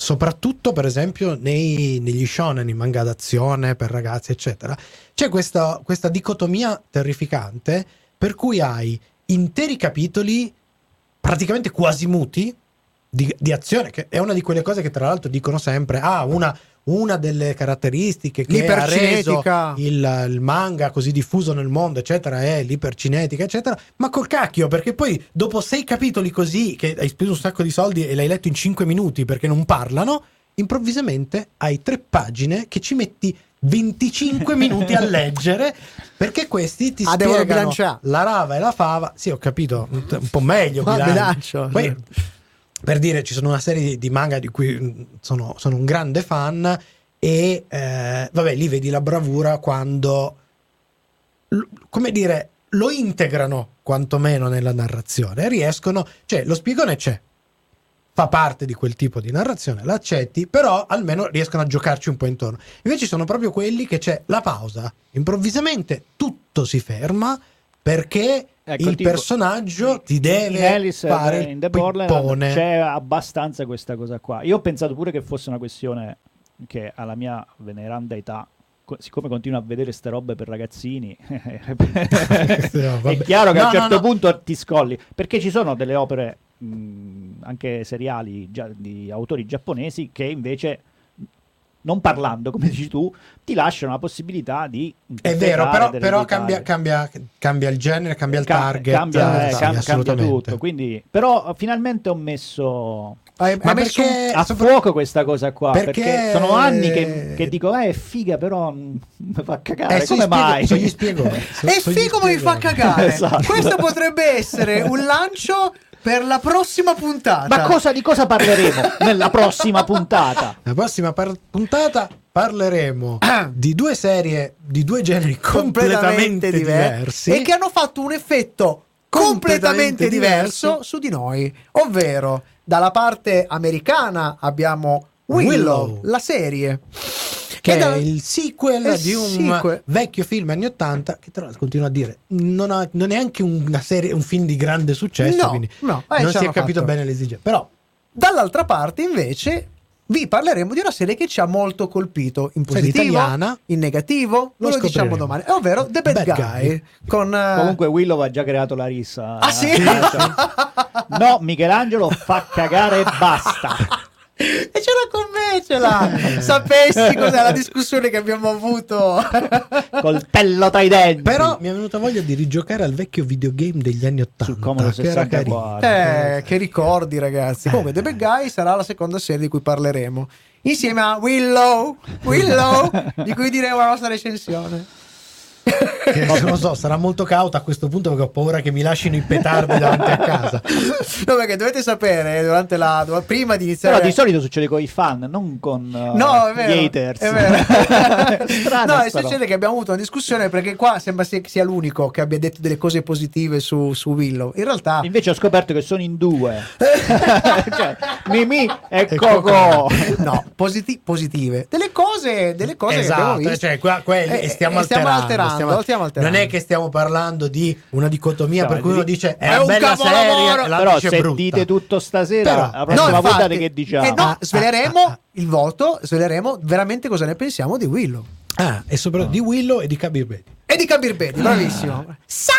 soprattutto per esempio nei- negli shonen, i manga d'azione per ragazzi eccetera, c'è questa, questa dicotomia terrificante per cui hai interi capitoli praticamente quasi muti di, di azione, che è una di quelle cose che tra l'altro dicono sempre, ah, una, una delle caratteristiche che ha reso il, il manga così diffuso nel mondo, eccetera, è l'ipercinetica, eccetera. Ma col cacchio, perché poi dopo sei capitoli così, che hai speso un sacco di soldi e l'hai letto in 5 minuti perché non parlano, improvvisamente hai tre pagine che ci metti 25 minuti a leggere perché questi ti Ah, spiegano la rava e la fava. Sì, ho capito, un, un po' meglio. Ma bilancio. bilancio. Poi, per dire, ci sono una serie di, manga di cui mm, sono, sono un grande fan e eh, vabbè, lì vedi la bravura quando, come dire, lo integrano quantomeno nella narrazione, riescono, cioè lo spiegone c'è, fa parte di quel tipo di narrazione, l'accetti, però almeno riescono a giocarci un po' intorno. Invece sono proprio quelli che c'è la pausa, improvvisamente tutto si ferma perché Ecco, il tipo, personaggio ti deve Alice fare in The pippone. c'è abbastanza questa cosa qua. Io ho pensato pure che fosse una questione che alla mia veneranda età, co- siccome continuo a vedere ste robe per ragazzini, vabbè. è chiaro che a No, un certo no, no. punto ti scolli. Perché ci sono delle opere, mh, anche seriali di autori giapponesi, che invece, non parlando, come dici tu, ti lasciano la possibilità di... È vero, però, però cambia, cambia, cambia il genere, cambia il Ca- target. cambia, eh, sì, cam- cambia tutto. Quindi, però finalmente ho messo Hai, Ma messo perché- a sopra- fuoco questa cosa qua. Perché, perché- sono anni che, che dico, eh, è figa, però mm, mi fa cagare. Eh, Come spiego- mai? gli spiegoni. un... Sono- È gli figo ma mi fa cagare. Esatto. Questo potrebbe essere un lancio per la prossima puntata. Ma cosa, di cosa parleremo nella prossima puntata? La prossima par- puntata parleremo di due serie, di due generi completamente, diver- diversi. e che hanno fatto un effetto completamente, Completamente diverso, diverso. su di noi. Ovvero, dalla parte americana abbiamo Willow, Willow. la serie. Che è il sequel è di un sequel. vecchio film anni 80 che tra l'altro continuo a dire non, ha- non è anche una serie, un film di grande successo No, quindi no, eh, non si è capito fatto. bene l'esigenza però Dall'altra parte, invece, vi parleremo di una serie che ci ha molto colpito in positivo, italiana. in negativo, Lo lo, diciamo domani, ovvero The Bad, Bad Guy. Guy. Con, eh, Comunque Willow ha già creato la rissa. Ah, sì? No, Michelangelo fa cagare e basta. E ce l'ha con me, ce l'ha. Sapessi cos'è la discussione che abbiamo avuto. Coltello tra i denti. però mi è venuta voglia di rigiocare al vecchio videogame degli anni 80 sul Commodore che era carino. 64. Eh, che ricordi, ragazzi. Comunque, The Bad Guy sarà la seconda serie di cui parleremo. Insieme a Willow, Willow, di cui diremo la nostra recensione. Che non lo so sarà molto cauta a questo punto perché ho paura che mi lasciino i petardi davanti a casa No, perché dovete sapere, durante la, prima di iniziare... Però di solito succede con i fan, non con uh, No, è vero. gli haters. È vero. Strana no, e roba. succede che abbiamo avuto una discussione perché qua sembra sia, sia l'unico che abbia detto delle cose positive su, su Willow. In realtà, Invece ho scoperto che sono in due. cioè, Mimi e E Coco. no, positi- positive. Delle cose, delle cose che esatto abbiamo visto. cioè qua, quelli- Eh, e stiamo eh, stiamo alterando, alterando, stiamo- stiamo alterando. Non è che stiamo parlando di una dicotomia No, per cui di- uno dice è, È una un bella serie, l'altro Però dice se brutta. dite tutto stasera, Però- la No, prossima infatti, puntata che diciamo? eh, no, Ah, sveleremo ah, ah. il voto, sveleremo veramente cosa ne pensiamo di Willow. Ah, e soprattutto di Willow e di Kabir Bedi. E di Kabir Bedi, bravissimo. Sai